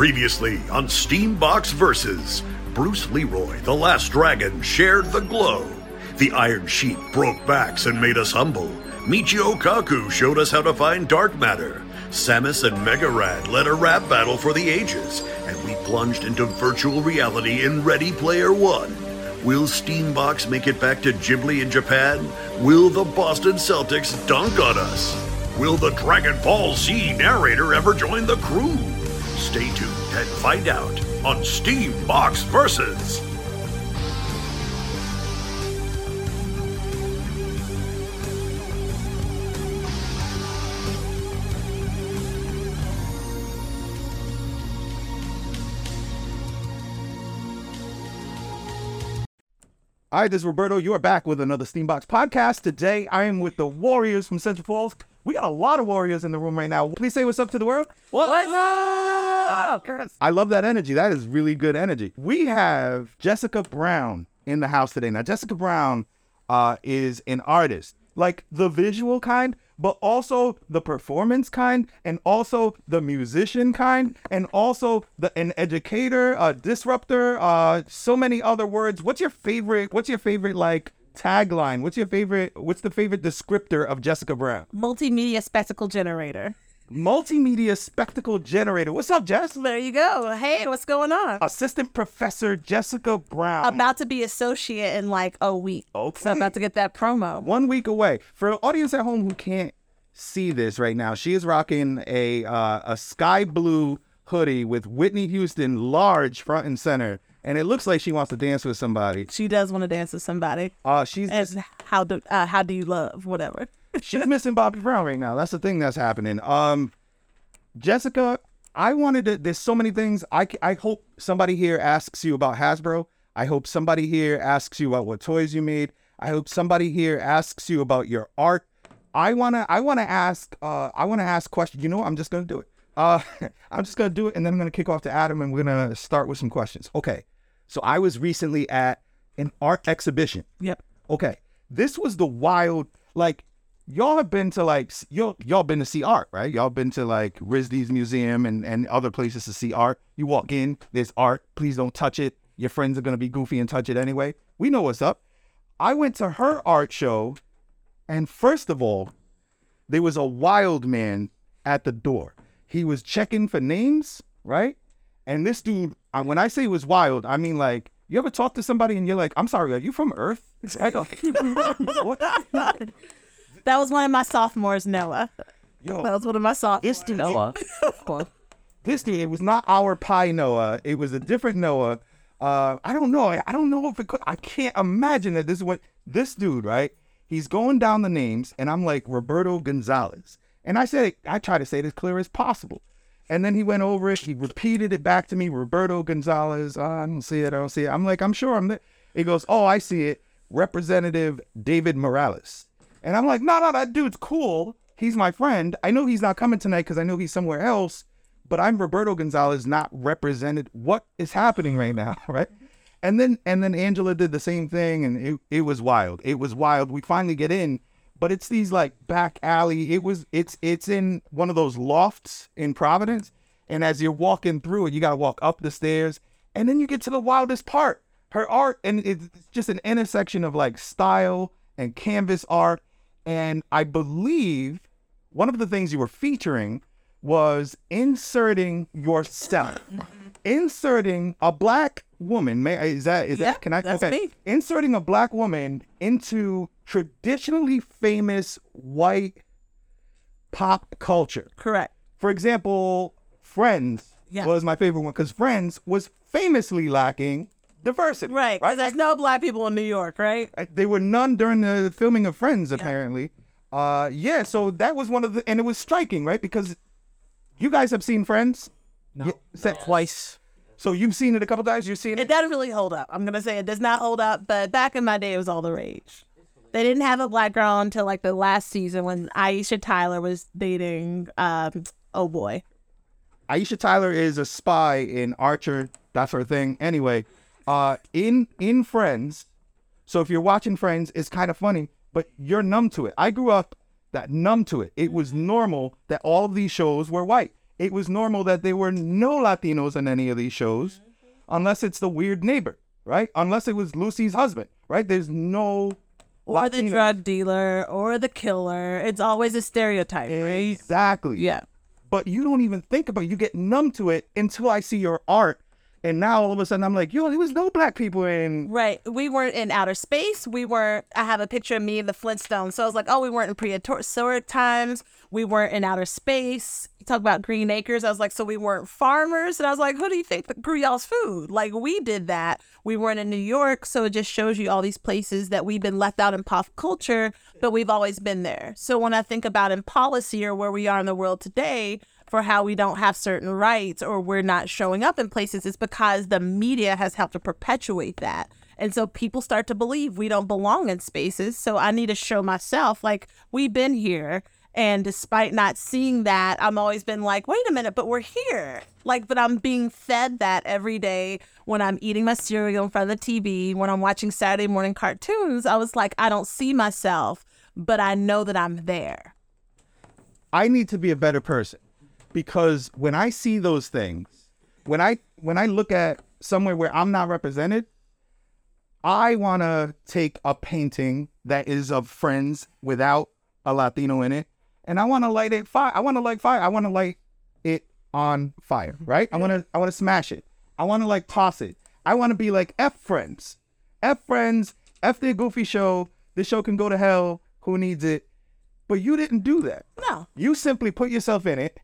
Previously on Steambox Versus, Bruce Leroy, the last dragon, shared the glow. The Iron Sheik broke backs and made us humble. Michio Kaku showed us how to find dark matter. Samus and Mega Rad led a rap battle for the ages, and we plunged into virtual reality in Ready Player One. Will Steambox make it back to Ghibli in Japan? Will the Boston Celtics dunk on us? Will the Dragon Ball Z narrator ever join the crew? Stay tuned and find out on Steambox Versus. All right, this is Roberto. You are back with another Steambox podcast. Today, I am with the Warriors from Central Falls. We got a lot of Warriors in the room right now. Please say what's up to the world. What's up? I love that energy. That is really good energy. We have Jessica Brown in the house today. Now, Jessica Brown uh, is an artist, like the visual kind, but also the performance kind, and also the musician kind, and also the an educator, a disruptor, uh, so many other words. What's your favorite? What's your favorite like tagline? What's your favorite? What's the favorite descriptor of Jessica Brown? Multimedia spectacle generator. Multimedia spectacle generator. What's up, Jess? There you go. Hey, what's going on? Assistant Professor Jessica Brown. About to be associate in like a week. Okay. So I'm about to get that promo. one week away. For audience at home who can't see this right now, she is rocking a uh, a sky blue hoodie with Whitney Houston large front and center, and it looks like she wants to dance with somebody. She does want to dance with somebody. Uh, she's And how do uh, how do you love whatever? she's missing Bobby Brown right now. That's the thing that's happening. Um, Jessica, I wanted to. There's so many things. I I hope somebody here asks you about Hasbro. I hope somebody here asks you about what toys you made. I hope somebody here asks you about your art. I wanna I wanna ask uh I wanna ask questions. You know what? I'm just gonna do it. Uh, I'm just gonna do it, and then I'm gonna kick off to Adam, and we're gonna start with some questions. Okay. So I was recently at an art exhibition. Yep. Okay, this was the wild. Like, y'all have been to like y'all y'all been to see art, right? Y'all been to like RISD's museum and and other places to see art. You walk in, there's art. Please don't touch it. Your friends are gonna be goofy and touch it anyway. We know what's up. I went to her art show, and first of all, there was a wild man at the door. He was checking for names, right? And this dude, when I say was wild, I mean like you ever talk to somebody and you're like, "I'm sorry, are you from Earth?" I don't- That was one of my sophomores, Noah. Yo, That was one of my sophomores. This Noah. this dude, it was not our pie Noah. It was a different Noah. Uh, I don't know. I, I don't know if it could. I can't imagine that this is what this dude, right? He's going down the names, and I'm like Roberto Gonzalez, and I said I try to say it as clear as possible. And then he went over it. He repeated it back to me, Roberto Gonzalez. Oh, I don't see it. I don't see it. I'm like, I'm sure I'm there. He goes, Oh, I see it. Representative David Morales. And I'm like, no, no, that dude's cool. He's my friend. I know he's not coming tonight because I know he's somewhere else, but I'm Roberto Gonzalez, not represented. What is happening right now, right? And then and then Angela did the same thing, and it, it was wild. It was wild. We finally get in, but it's these like back alley. It was it's it's in one of those lofts in Providence, and as you're walking through it, you gotta walk up the stairs, and then you get to the wildest part. Her art, and it's just an intersection of like style and canvas art. And I believe one of the things you were featuring was inserting yourself, mm-hmm. Inserting a black woman. May is that is Yeah, that? Can I? that's me. Inserting a black woman into traditionally famous white pop culture. Correct. For example, Friends Yeah. was my favorite one because Friends was famously lacking diversity. Right. Because there's no black people in New York, right? Uh, There were none during the filming of Friends, apparently. Uh, yeah. So that was one of the, and it was striking, right? Because you guys have seen Friends. No. twice. So you've seen it a couple times. You've seen It it. doesn't really hold up. I'm gonna say it does not hold up, but back in my day, it was all the rage. They didn't have a black girl until like the last season when Aisha Tyler was dating. Um, oh boy, Aisha Tyler is a spy in Archer. That's her thing. Anyway, uh, in in Friends. So if you're watching Friends, it's kind of funny, but you're numb to it. I grew up that numb to it. It was normal that all of these shows were white. It was normal that there were no Latinos in any of these shows, unless it's the weird neighbor, right? Unless it was Lucy's husband, right? There's no Or the drug dealer or the killer. It's always a stereotype, right? Exactly. Yeah. But you don't even think about it. You get numb to it until I see your art. And now all of a sudden I'm like, yo, there was no black people in Right. We weren't in outer space. We weren't. I have a picture of me and the Flintstones. So I was like, oh, we weren't in prehistoric times. We weren't in outer space. You talk about Green Acres. I was like, so we weren't farmers. And I was like, who do you think grew y'all's food? Like, we did that. We weren't in New York. So it just shows you all these places that we've been left out in pop culture, but we've always been there. So when I think about in policy or where we are in the world today, for how we don't have certain rights or we're not showing up in places, it's because the media has helped to perpetuate that. And so people start to believe we don't belong in spaces. So I need to show myself, like, we've been here. And despite not seeing that, I'm always been like, wait a minute, but we're here. Like, but I'm being fed that every day when I'm eating my cereal in front of the TV, when I'm watching Saturday morning cartoons. I was like, I don't see myself, but I know that I'm there. I need to be a better person because when I see those things, when I when I look at somewhere where I'm not represented, I want to take a painting that is of friends without a Latino in it, and I want to light it fire. I want to light fire. I want to light it on fire, mm-hmm. right? I want to I want to smash it. I want to like toss it. I want to be like F friends, F friends, F the goofy show. This show can go to hell. Who needs it? But you didn't do that. No. You simply put yourself in it.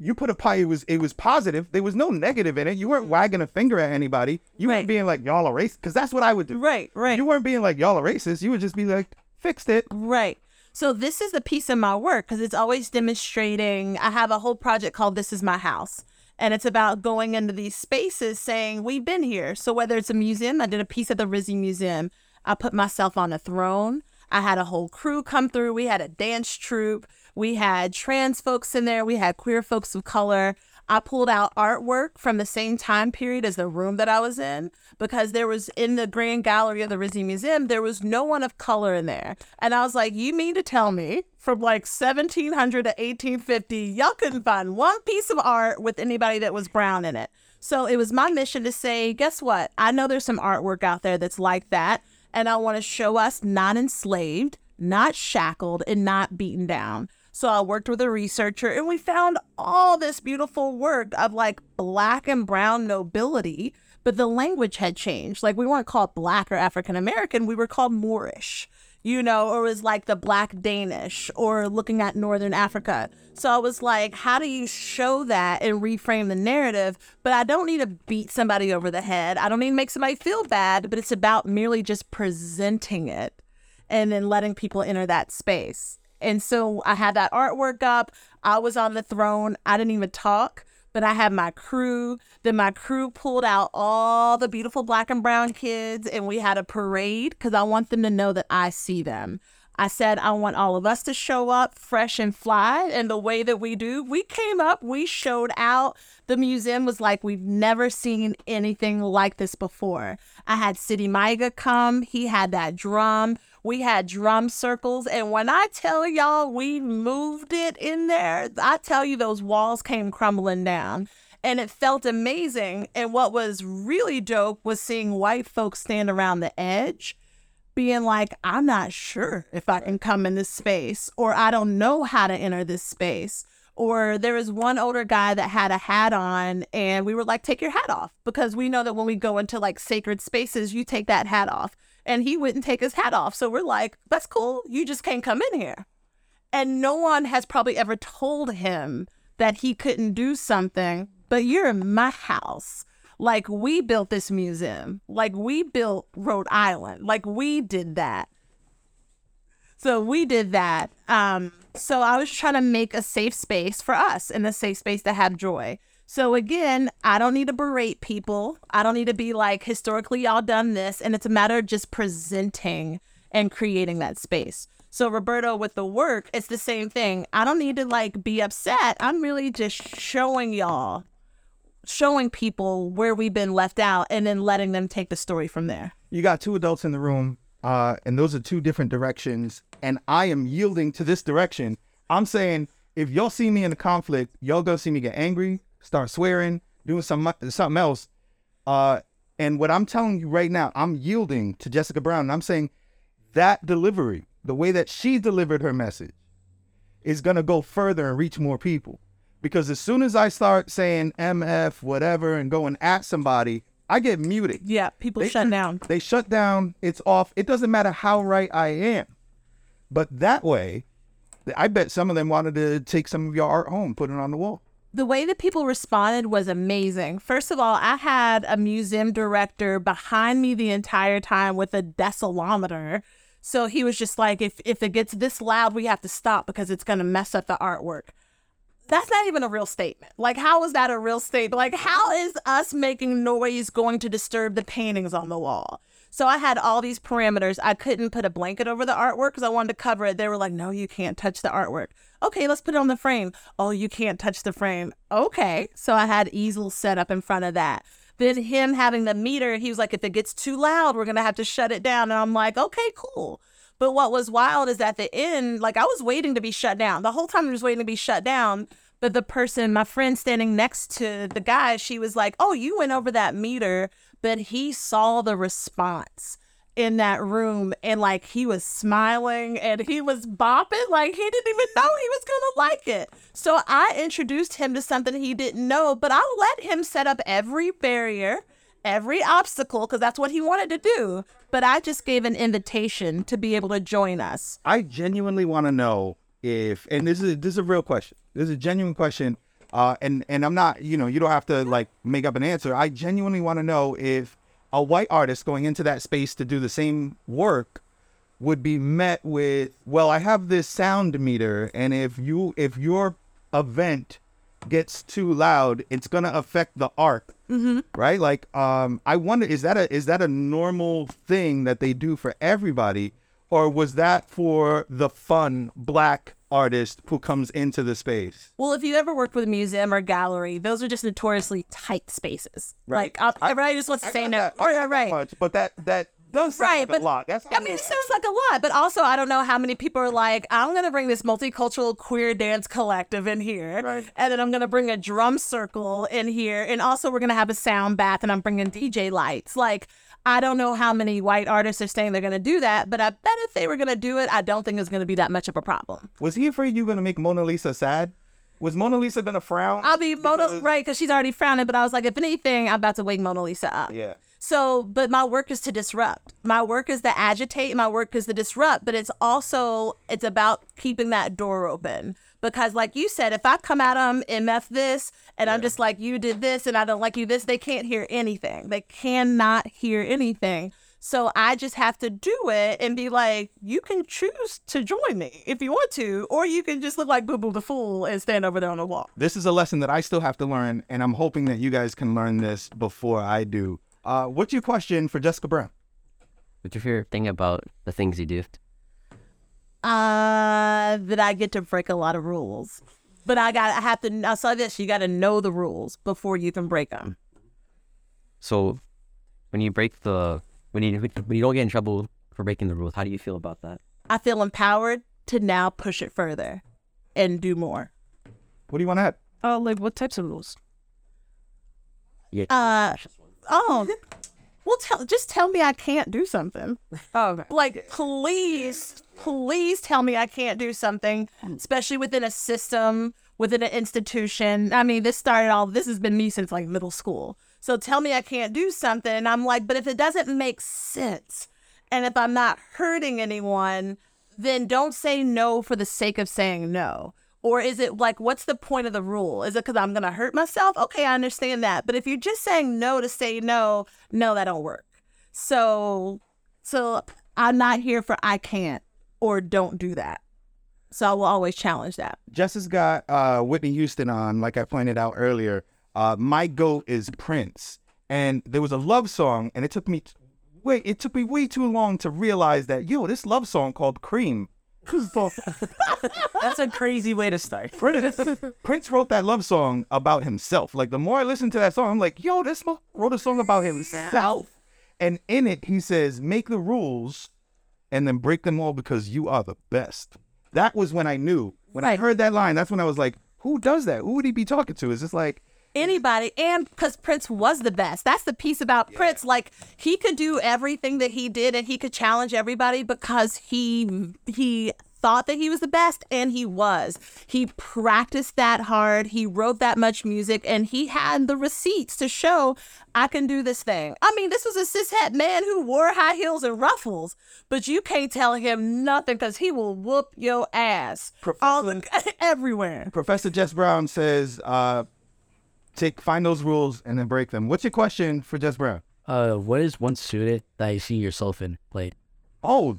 You put a pie. It was it was positive. There was no negative in it. You weren't wagging a finger at anybody. You Right. weren't being like y'all are racist because that's what I would do. Right, right. You weren't being like y'all are racist. You would just be like fixed it. Right. So this is the piece of my work because it's always demonstrating. I have a whole project called This Is My House. And it's about going into these spaces saying, We've been here. So whether it's a museum, I did a piece at the RISD Museum. I put myself on a throne. I had a whole crew come through. We had a dance troupe. We had trans folks in there. We had queer folks of color. I pulled out artwork from the same time period as the room that I was in because there was in the grand gallery of the RISD Museum, there was no one of color in there. And I was like, you mean to tell me from like 1700 to 1850, y'all couldn't find one piece of art with anybody that was brown in it. So it was my mission to say, guess what? I know there's some artwork out there that's like that. And I want to show us not enslaved, not shackled, and not beaten down. So I worked with a researcher and we found all this beautiful work of like black and brown nobility, but the language had changed. Like we weren't called black or African American, we were called Moorish, you know, or was like the black Danish or looking at Northern Africa. So I was like, how do you show that and reframe the narrative? But I don't need to beat somebody over the head. I don't need to make somebody feel bad, but it's about merely just presenting it and then letting people enter that space. And so I had that artwork up. I was on the throne. I didn't even talk, but I had my crew. Then my crew pulled out all the beautiful black and brown kids, and we had a parade because I want them to know that I see them. I said, I want all of us to show up fresh and fly. And the way that we do, we came up, we showed out. The museum was like, we've never seen anything like this before. I had Sidy Maiga come, he had that drum. We had drum circles. And when I tell y'all we moved it in there, I tell you those walls came crumbling down. And it felt amazing. And what was really dope was seeing white folks stand around the edge being like, I'm not sure if I can come in this space, or I don't know how to enter this space. Or there was one older guy that had a hat on, and we were like, take your hat off because we know that when we go into like sacred spaces, you take that hat off. And he wouldn't take his hat off. So we're like, that's cool. You just can't come in here. And no one has probably ever told him that he couldn't do something, but you're in my house. Like we built this museum. Like we built Rhode Island. Like we did that. So we did that. Um, so I was trying to make a safe space for us and a safe space to have joy. So again, I don't need to berate people. I don't need to be like historically y'all done this. And it's a matter of just presenting and creating that space. So Roberto with the work, it's the same thing. I don't need to like be upset. I'm really just showing y'all showing people where we've been left out and then letting them take the story from there. You got two adults in the room, uh, and those are two different directions. And I am yielding to this direction. I'm saying if y'all see me in a conflict, y'all gonna see me get angry, start swearing, doing some something else. Uh, and what I'm telling you right now, I'm yielding to Jessica Brown. And I'm saying that delivery, the way that she delivered her message, is gonna go further and reach more people. Because as soon as I start saying MF, whatever, and going at somebody, I get muted. Yeah, people They- shut down. They shut down. It's off. It doesn't matter how right I am. But that way, I bet some of them wanted to take some of your art home, put it on the wall. The way that people responded was amazing. First of all, I had a museum director behind me the entire time with a decibel meter. So he was just like, if, if it gets this loud, we have to stop because it's going to mess up the artwork. That's not even a real statement. Like, how is that a real statement? Like, how is us making noise going to disturb the paintings on the wall? So I had all these parameters. I couldn't put a blanket over the artwork because I wanted to cover it. They were like, no, you can't touch the artwork. Okay, let's put it on the frame. Oh, you can't touch the frame. Okay. So I had easel set up in front of that. Then him having the meter, he was like, if it gets too loud, we're going to have to shut it down. And I'm like, okay, cool. But what was wild is at the end, like I was waiting to be shut down. The whole time I was waiting to be shut down. But the person, my friend standing next to the guy, she was like, Oh, you went over that meter. But he saw the response in that room and like he was smiling and he was bopping. Like he didn't even know he was to like it. So I introduced him to something he didn't know, but I let him set up every barrier every obstacle because that's what he wanted to do. But I just gave an invitation to be able to join us. I genuinely want to know if, and this is this is a real question. This is a genuine question. Uh, and and I'm not, you know, you don't have to like make up an answer. I genuinely want to know if a white artist going into that space to do the same work would be met with, well, I have this sound meter, and if you if your event gets too loud, it's gonna affect the art, mm-hmm. right? Like, um, I wonder, is that a is that a normal thing that they do for everybody, or was that for the fun black artist who comes into the space? Well, if you ever worked with a museum or gallery, those are just notoriously tight spaces. Right. Like, i everybody just wants to say no. Oh, yeah, right. Much, but that that does Right, like but a lot. That's I mean, it sounds like a lot, but also I don't know how many people are like, I'm gonna bring this multicultural queer dance collective in here, Right. and then I'm gonna bring a drum circle in here, and also we're gonna have a sound bath, and I'm bringing DJ lights. Like, I don't know how many white artists are saying they're gonna do that, but I bet if they were gonna do it, I don't think it's gonna be that much of a problem. was he afraid you were gonna make Mona Lisa sad? Was Mona Lisa gonna frown? I'll be Mona right because she's already frowning, but I was like, if anything, I'm about to wake Mona Lisa up. yeah. So, but my work is to disrupt. My work is to agitate. My work is to disrupt. But it's also it's about keeping that door open because, like you said, if I come at them MF this and I'm just like you did this and I don't like you this, they can't hear anything. They cannot hear anything. So I just have to do it and be like, you can choose to join me if you want to, or you can just look like Boo Boo the Fool and stand over there on the wall. This is a lesson that I still have to learn, and I'm hoping that you guys can learn this before I do. Uh, what's your question for Jessica Brown? What's your favorite thing about the things you do? Uh, that I get to break a lot of rules. But I got, I have to, I saw this, you got to know the rules before you can break them. So, when you break the when you when you don't get in trouble for breaking the rules, how do you feel about that? I feel empowered to now push it further and do more. What do you want to add? Oh, like what types of rules? Yeah. Uh, oh, well, tell, just tell me I can't do something. Oh, okay. Like, please, please tell me I can't do something, especially within a system, within an institution. I mean, this started all, this has been me since like middle school. So tell me I can't do something. I'm like, but if it doesn't make sense and if I'm not hurting anyone, then don't say no for the sake of saying no. Or is it like, what's the point of the rule? Is it because I'm going to hurt myself? Okay, I understand that. But if you're just saying no to say no, no, that don't work. So, so I'm not here for I can't or don't do that. So I will always challenge that. Has got uh, Whitney Houston on, like I pointed out earlier. Uh, my goat is Prince, and there was a love song, and it took me, wait, it took me way too long to realize that yo, this love song called Cream. That's a crazy way to start. Prince, Prince wrote that love song about himself. Like the more I listen to that song, I'm like, yo, this mo- wrote a song about himself, and in it he says, make the rules, and then break them all because you are the best. That was when I knew When I heard that line, that's when I was like, who does that? Who would he be talking to? Is this like anybody and because prince was the best. That's the piece about prince like he could do everything that he did and he could challenge everybody because he he thought that he was the best and he was. He practiced that hard he wrote that much music and he had the receipts to show i can do this thing. I mean this was a cishet man who wore high heels and ruffles but you can't tell him nothing because he will whoop your ass. All the, everywhere. Professor Jess Brown says, uh, take find those rules and then break them. What's your question for Jess Brown? Uh, what is one student that you see yourself in? Like, Oh,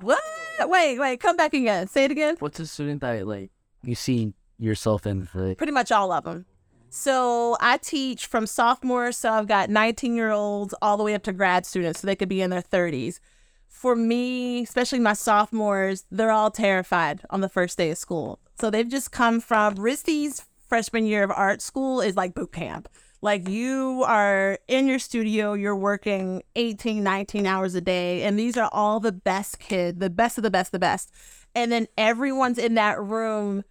What? Wait, wait, come back again. Say it again. what's a student that like you see yourself in? Like, Pretty much all of them. So I teach from sophomores, so I've got 19 year olds all the way up to grad students, so they could be in their 30s. For me, especially my sophomores, they're all terrified on the first day of school. So they've just come from RISD's freshman year of art school is like boot camp. Like you are in your studio, you're working 18, 19 hours a day, and these are all the best kids, the best of the best, the best. And then everyone's in that room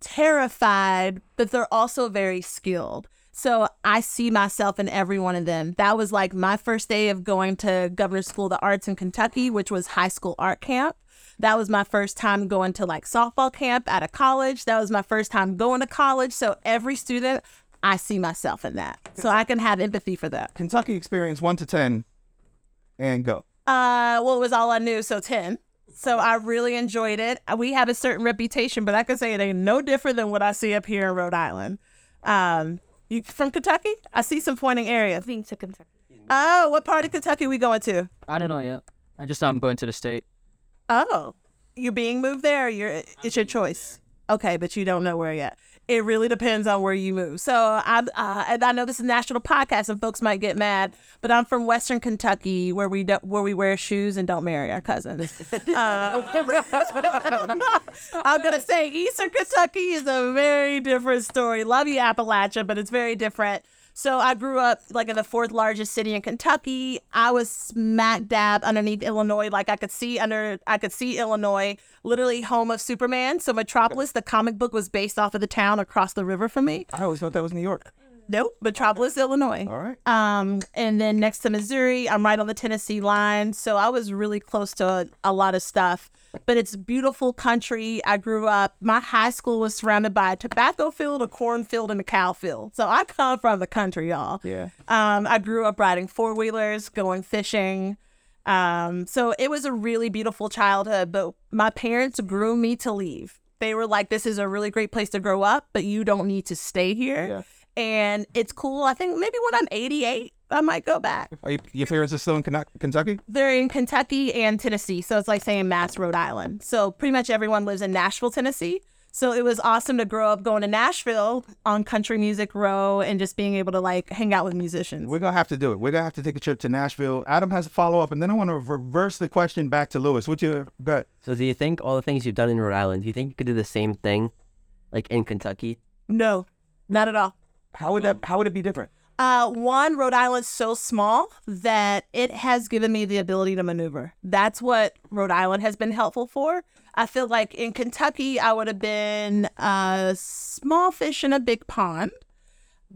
terrified, but they're also very skilled. So I see myself in every one of them. That was like my first day of going to Governor's School of the Arts in Kentucky, which was high school art camp. That was my first time going to like softball camp at a college. That was my first time going to college. So every student, I see myself in that. So I can have empathy for that. Kentucky experience one to ten, and go. Uh, well, it was all I knew, so 10. So I really enjoyed it. Uh, We have a certain reputation, but I can say it ain't no different than what I see up here in Rhode Island. Um, you from Kentucky? I see some pointing areas. Being to Kentucky. Oh, what part of Kentucky we going to? I don't know yet. I just know I'm going to the state. Oh, you're being moved there? You're it's your choice. Okay, but you don't know where yet. It really depends on where you move. So I'm, uh, and I know this is a national podcast, and folks might get mad, but I'm from Western Kentucky, where we do, where we wear shoes and don't marry our cousins. Uh, I'm gonna say Eastern Kentucky is a very different story. Love you, Appalachia, but it's very different. So I grew up like in the fourth largest city in Kentucky. I was smack dab underneath Illinois. Like I could see under, I could see Illinois, literally home of Superman. So Metropolis, the comic book, was based off of the town across the river from me. I always thought that was New York. Nope, Metropolis, Illinois. All right. Um, and then next to Missouri, I'm right on the Tennessee line. So I was really close to a, a lot of stuff. But it's beautiful country. I grew up, my high school was surrounded by a tobacco field, a cornfield, and a cow field. So I come from the country, y'all. Yeah. Um, I grew up riding four wheelers, going fishing. Um, so it was a really beautiful childhood, but my parents grew me to leave. They were like, this is a really great place to grow up, but you don't need to stay here. Yeah. And it's cool. I think maybe when I'm 88, I might go back. Are you, your parents are still in Kentucky? They're in Kentucky and Tennessee. So it's like saying Mass, Rhode Island. So pretty much everyone lives in Nashville, Tennessee. So it was awesome to grow up going to Nashville on Country Music Row and just being able to like hang out with musicians. We're gonna have to do it. We're gonna have to take a trip to Nashville. Adam has a follow up, and then I want to reverse the question back to Lewis. What's your gut? So do you think all the things you've done in Rhode Island, do you think you could do the same thing, like in Kentucky? No, not at all. How would that? How would it be different? Uh, one, Rhode Island's so small that it has given me the ability to maneuver. That's what Rhode Island has been helpful for. I feel like in Kentucky, I would have been a small fish in a big pond,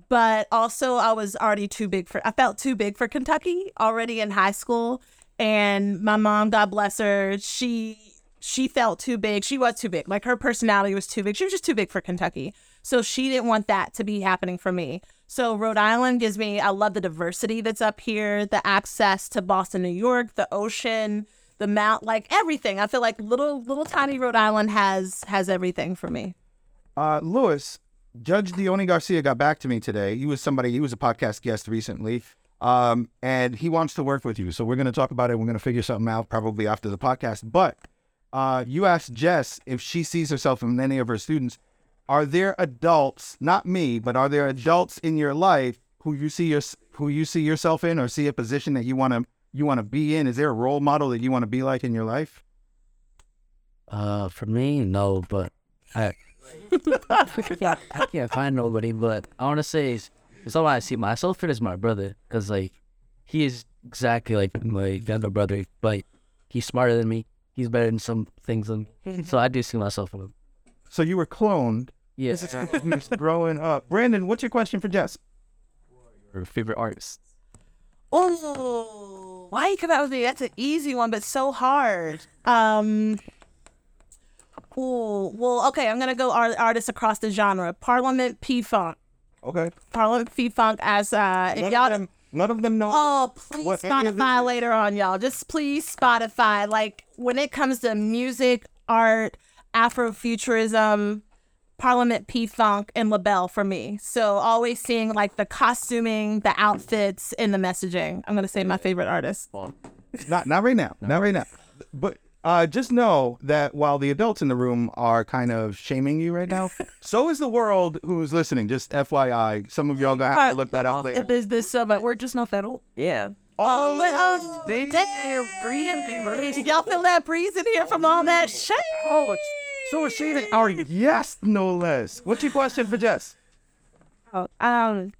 but also I was already too big for, I felt too big for Kentucky already in high school. And my mom, God bless her, she she felt too big. She was too big. Like her personality was too big. She was just too big for Kentucky. So she didn't want that to be happening for me. So Rhode Island gives me I love the diversity that's up here, the access to Boston, New York, the ocean, the mount, like everything. I feel like little little tiny Rhode Island has has everything for me. Uh, Lewis, Judge Dione Garcia got back to me today. He was somebody. He was a podcast guest recently, um, and he wants to work with you. So we're going to talk about it. We're going to figure something out probably after the podcast. But uh, you asked Jess if she sees herself in any of her students. Are there adults, not me, but are there adults in your life who you see your who you see yourself in, or see a position that you want to you want to be in? Is there a role model that you want to be like in your life? Uh, for me, no, but I, I can't find nobody. But I want to say is, it's all I see myself in is my brother, cause like he is exactly like my younger brother, but he's smarter than me. He's better in some things than me. So I do see myself in him. So you were cloned. Yes. He's growing up. Brandon, what's your question for Jess? Your favorite artist? Oh, why you come out with me? That's an easy one, but so hard. Um. Oh, well, okay. I'm gonna go art- artists across the genre. Parliament P Funk. Okay. Parliament P Funk as uh. If None y'all of them, none of them know. Oh, please What any of this Spotify later on, y'all. Just please Spotify. Like when it comes to music, art, Afrofuturism, Parliament P Funk, and LaBelle for me. So always seeing like the costuming, the outfits, and the messaging. I'm gonna say my favorite artist. Not not right now. Not right now. But uh, just know that while the adults in the room are kind of shaming you right now, so is the world who's listening. Just FYI, some of y'all gonna have to look that up later. Is this so? But we're just not that old. Yeah. Oh, but, oh damn, breeze. Y'all feel that breeze in here from all that shit? Oh, so is she our yes, no less. What's your question for Jess? Oh, um.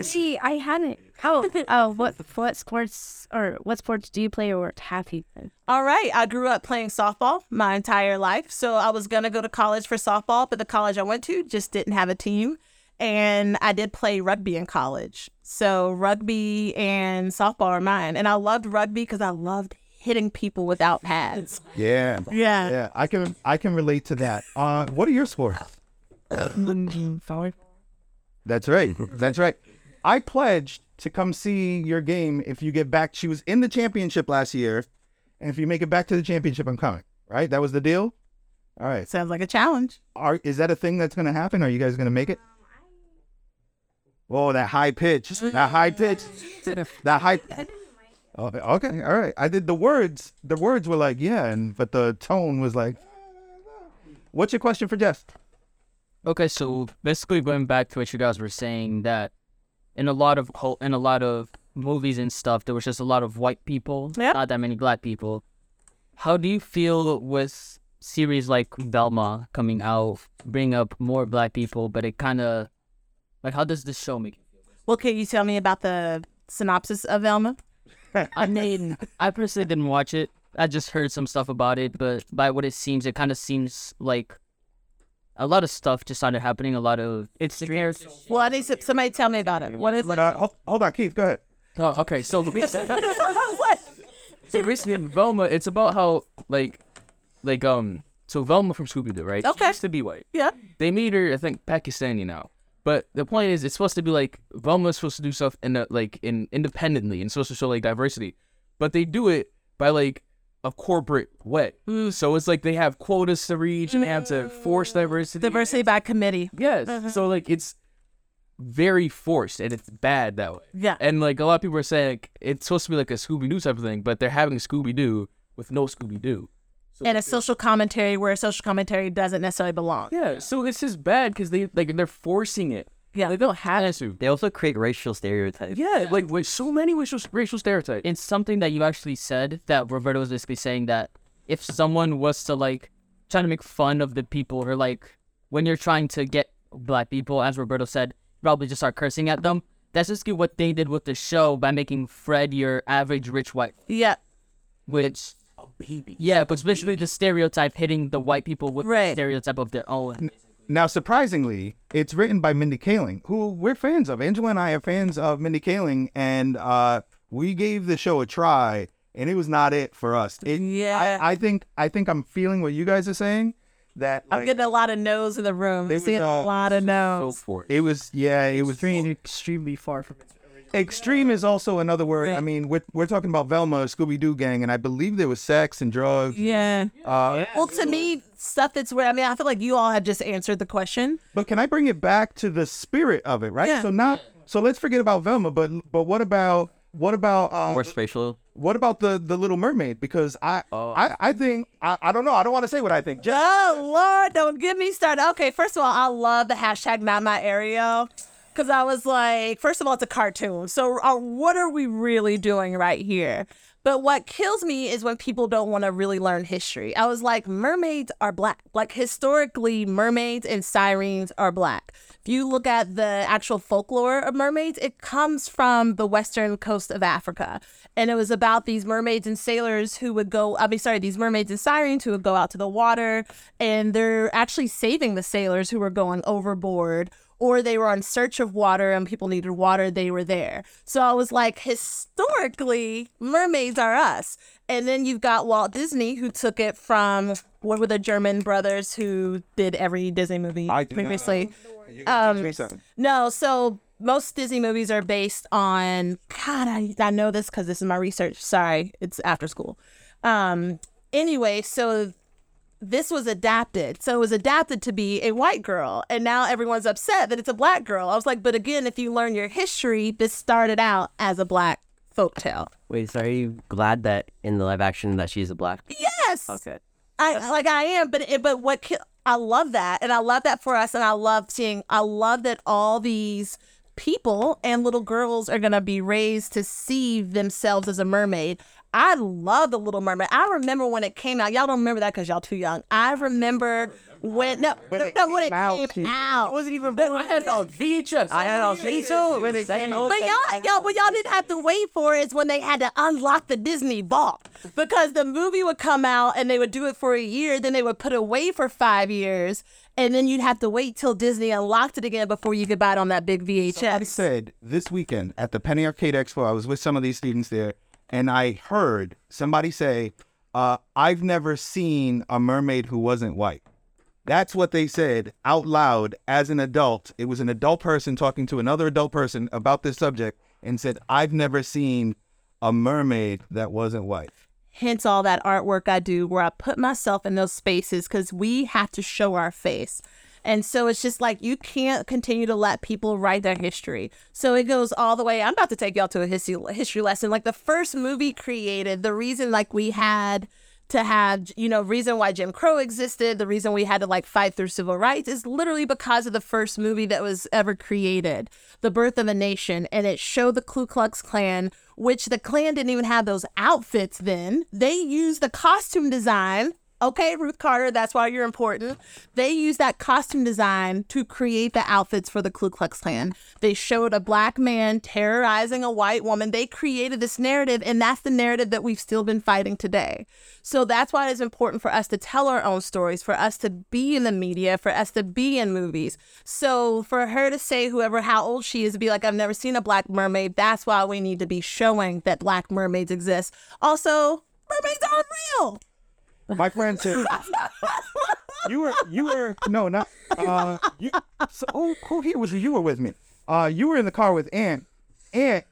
See, I hadn't. Oh, oh, what what sports or what sports do you play or have you played? All right. I grew up playing softball my entire life. So I was going to go to college for softball, but the college I went to just didn't have a team. And I did play rugby in college. So rugby and softball are mine. And I loved rugby because I loved hitting people without pads. Yeah, Yeah. yeah, I can I can relate to that. Uh, what are your scores? That's right. That's right. I pledged to come see your game if you get back. She was in the championship last year, and if you make it back to the championship, I'm coming. Right? That was the deal. All right. Sounds like a challenge. Are is that a thing that's gonna happen? Are you guys gonna make it? Whoa, that high pitch, that high pitch, that high. Oh, okay, all right. I did the words. The words were like yeah, and but the tone was like. What's your question for Jess? Okay, so basically going back to what you guys were saying that in a lot of cult, in a lot of movies and stuff, there was just a lot of white people, Yep. not that many black people. How do you feel with series like Velma coming out, bring up more black people, but it kind of like how does this show make you feel? Well, can you tell me about the synopsis of Velma? I mean, I personally didn't watch it. I just heard some stuff about it, but by what it seems, it kind of seems like a lot of stuff just started happening. A lot of it's Well, I need somebody tell me about it. What is it? Uh, hold, hold on, Keith. Go ahead. Oh, okay. So what? so recently in Velma, it's about how like like um so Velma from Scooby Doo, right? She Okay. used to be white. Yeah. They made her, I think, Pakistani now. But the point is, it's supposed to be like Velma's supposed to do stuff in a, like in independently and supposed to show like diversity, but they do it by like a corporate way. Mm-hmm. So it's like they have quotas to reach and they have to force mm-hmm. diversity. Diversity by committee. Yes. Mm-hmm. So like it's very forced and it's bad that way. Yeah. And like a lot of people are saying like, it's supposed to be like a Scooby Doo type of thing, but they're having Scooby Doo with no Scooby Doo. And a social commentary where a social commentary doesn't necessarily belong. Yeah. So it's just bad because they like they're forcing it. Yeah. They don't have to. They also create racial stereotypes. Yeah, like with so many racial racial stereotypes. It's something that you actually said that Roberto was basically saying that if someone was to like trying to make fun of the people or like when you're trying to get black people, as Roberto said, probably just start cursing at them. That's basically what they did with the show by making Fred your average rich white, Yeah. which yeah, but especially the stereotype hitting the white people with Right. the stereotype of their own. Now, surprisingly, it's written by Mindy Kaling, who we're fans of. Angela and I are fans of Mindy Kaling, and uh, we gave the show a try, and it was not it for us. It, Yeah. I, I think I think I'm feeling what you guys are saying. That I'm getting a lot of no's in the room. They was, Seeing a uh, lot of So no's. for it was, yeah, it was extremely far from its extreme is also another word. I mean, we're, we're talking about Velma, Scooby Doo gang, and I believe there was sex and drugs. Yeah. Uh, Well, to me, stuff that's where I mean, I feel like you all have just answered the question. But can I bring it back to the spirit of it, right? Yeah. So not so let's forget about Velma, but but what about what about um, More spatial. what about the the Little Mermaid? Because I Oh. I I think I, I don't know. I don't want to say what I think. Just, Oh Lord, don't get me started. Okay, first of all, I love the hashtag not my Ariel. Cause I was like, first of all, it's a cartoon. So uh, what are we really doing right here? But what kills me is when people don't want to really learn history. I was like, mermaids are black. Like historically, mermaids and sirens are black. If you look at the actual folklore of mermaids, it comes from the western coast of Africa. And it was about these mermaids and sailors who would go, I mean, sorry, these mermaids and sirens who would go out to the water and they're actually saving the sailors who were going overboard or they were in search of water and people needed water, they were there. So I was like, historically, mermaids are us. And then you've got Walt Disney, who took it from what were the German brothers who did every Disney movie I do previously? You gotta teach Um. No, so most Disney movies are based on God, I, I know this because this is my research. Sorry, it's after school. Um, anyway, so this was adapted. So it was adapted to be a white girl, and now everyone's upset that it's a black girl. I was like, but again, if you learn your history, this started out as a black folktale. Wait, so are you glad that in the live action that she's a black? Yes. Oh, okay. I like I am, but it, but what ki- I love that, and I love that for us, and I love seeing. I love that all these people and little girls are gonna be raised to see themselves as a mermaid. I love the Little Mermaid. I remember when it came out. Y'all don't remember that because y'all too young. I remember when no, When no, it no, when it came out, it wasn't even. I had it on VHS. I had on Me too. When it came out. But y'all, y'all, what y'all didn't have to wait for is when they had to unlock the Disney vault because the movie would come out and they would do it for a year, then they would put it away for five years, and then you'd have to wait till Disney unlocked it again before you could buy it on that big VHS. I said this weekend at the Penny Arcade Expo, I was with some of these students there, and I heard somebody say, uh, I've never seen a mermaid who wasn't white. That's what they said out loud as an adult. It was an adult person talking to another adult person about this subject and said, I've never seen a mermaid that wasn't white. Hence all that artwork I do where I put myself in those spaces because we have to show our face. And so it's just like you can't continue to let people write their history. So it goes all the way. I'm about to take y'all to a history history lesson. Like the first movie created, the reason like we had to have, you know, reason why Jim Crow existed, the reason we had to like fight through civil rights is literally because of the first movie that was ever created, The Birth of a Nation. And it showed the Ku Klux Klan, which the Klan didn't even have those outfits then. They used the costume design. Okay, Ruth Carter, that's why you're important. They used that costume design to create the outfits for the Ku Klux Klan. They showed a black man terrorizing a white woman. They created this narrative, and that's the narrative that we've still been fighting today. So that's why it's important for us to tell our own stories, for us to be in the media, for us to be in movies. So for her to say, whoever how old she is, to be like, I've never seen a black mermaid, that's why we need to be showing that black mermaids exist. Also, mermaids aren't real. My friend said, "You were, you were, no, not, uh, you. So, oh, who here was you were with me? Uh, you were in the car with Ant. Ant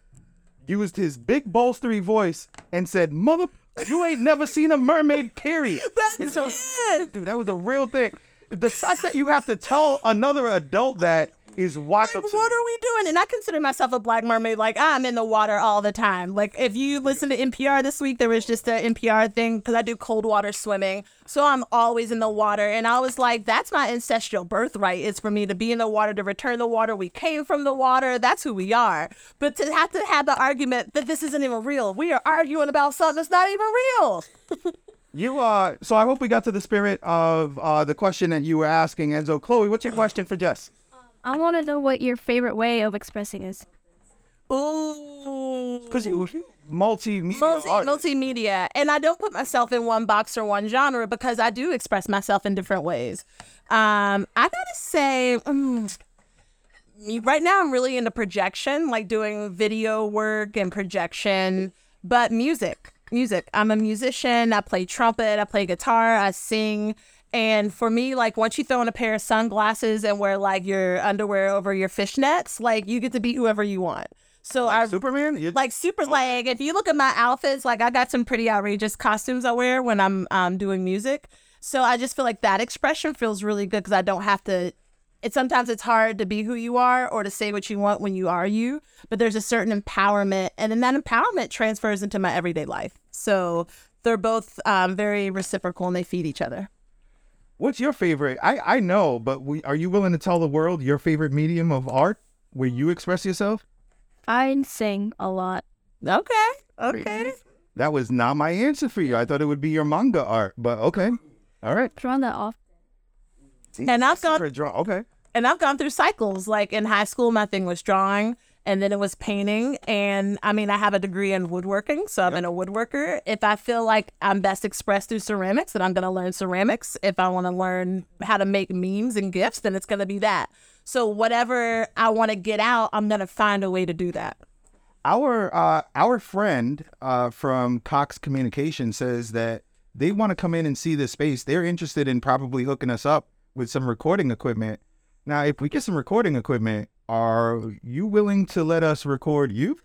used his big bolstery voice and said, "Mother, you ain't never seen a mermaid." Period. That's so, it. dude, that was a real thing. The fact that you have to tell another adult that is. Like, what are we doing? And I consider myself a black mermaid. Like I'm in the water all the time. Like if you listen to NPR this week, there was just an NPR thing because I do cold water swimming, so I'm always in the water. And I was like, that's my ancestral birthright. It's for me to be in the water, to return the water. We came from the water. That's who we are. But to have to have the argument that this isn't even real, we are arguing about something that's not even real. You uh, so I hope we got to the spirit of uh the question that you were asking, Enzo. Chloe, what's your question for Jess? I want to know what your favorite way of expressing is. Ooh. Because you multimedia Multi- artist. multimedia. And I don't put myself in one box or one genre because I do express myself in different ways. Um, I gotta say, mm, right now I'm really into projection, like doing video work and projection, but music. Music. I'm a musician. I play trumpet. I play guitar. I sing. And for me, like once you throw in a pair of sunglasses and wear like your underwear over your fishnets, like you get to be whoever you want. So I Superman? You- like super like if you look at my outfits like i got some pretty outrageous costumes i wear when i'm um, doing music so i just feel like that expression feels really good because i don't have to it sometimes it's hard to be who you are or to say what you want when you are you but there's a certain empowerment and then that empowerment transfers into my everyday life so they're both um, very reciprocal and they feed each other What's your favorite? I I know, but we, are you willing to tell the world your favorite medium of art where you express yourself? I sing a lot. okay okay That was not my answer for you. I thought it would be your manga art, but okay. All right. Drawn that off. And I've gone draw. Okay. and I've gone through cycles. Like in high school, my thing was drawing, and then it was painting. And I mean, I have a degree in woodworking, so I'm a woodworker. If I feel like I'm best expressed through ceramics, then I'm going to learn ceramics. If I want to learn how to make memes and gifts, then it's going to be that. So whatever I want to get out, I'm going to find a way to do that. Our uh, our friend uh, from Cox Communication says that they want to come in and see this space. They're interested in probably hooking us up with some recording equipment. Now, if we get some recording equipment, are you willing to let us record you?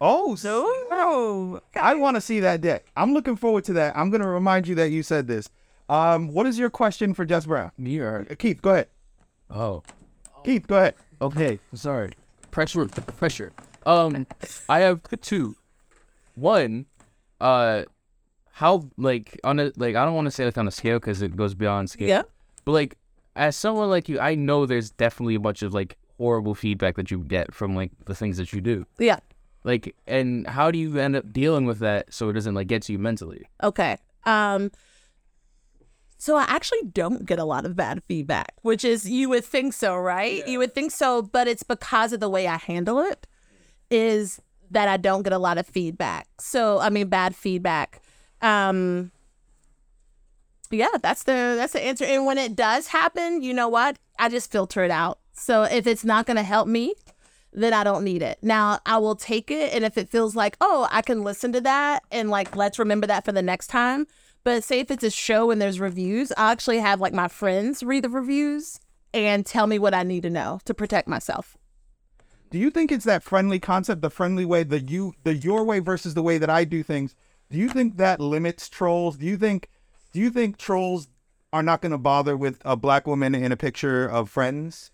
Oh, so Oh, I want to see that deck. I'm looking forward to that. I'm going to remind you that you said this. Um, what is your question for Jess Brown? Me or Uh, Keith, go ahead. oh, Keith, go ahead. okay. Sorry. pressure pressure um i have two one uh how like on a like i don't want to say like on a scale because it goes beyond scale yeah. but like as someone like you i know there's definitely a bunch of like horrible feedback that you get from like the things that you do Yeah. like and how do you end up dealing with that so it doesn't like get to you mentally Okay. Um so I actually don't get a lot of bad feedback, which is you would think so, right? You would think so, but it's because of the way I handle it is that I don't get a lot of feedback. So, I mean bad feedback. Um yeah, that's the that's the answer. And when it does happen, you know what? I just filter it out. So if it's not going to help me, then I don't need it. Now I will take it, and if it feels like, oh, I can listen to that, and like let's remember that for the next time. But say if it's a show and there's reviews, I actually have like my friends read the reviews and tell me what I need to know to protect myself. Do you think it's that friendly concept, the friendly way, the you, the your way versus the way that I do things? Do you think that limits trolls? Do you think, do you think trolls are not going to bother with a black woman in a picture of friends?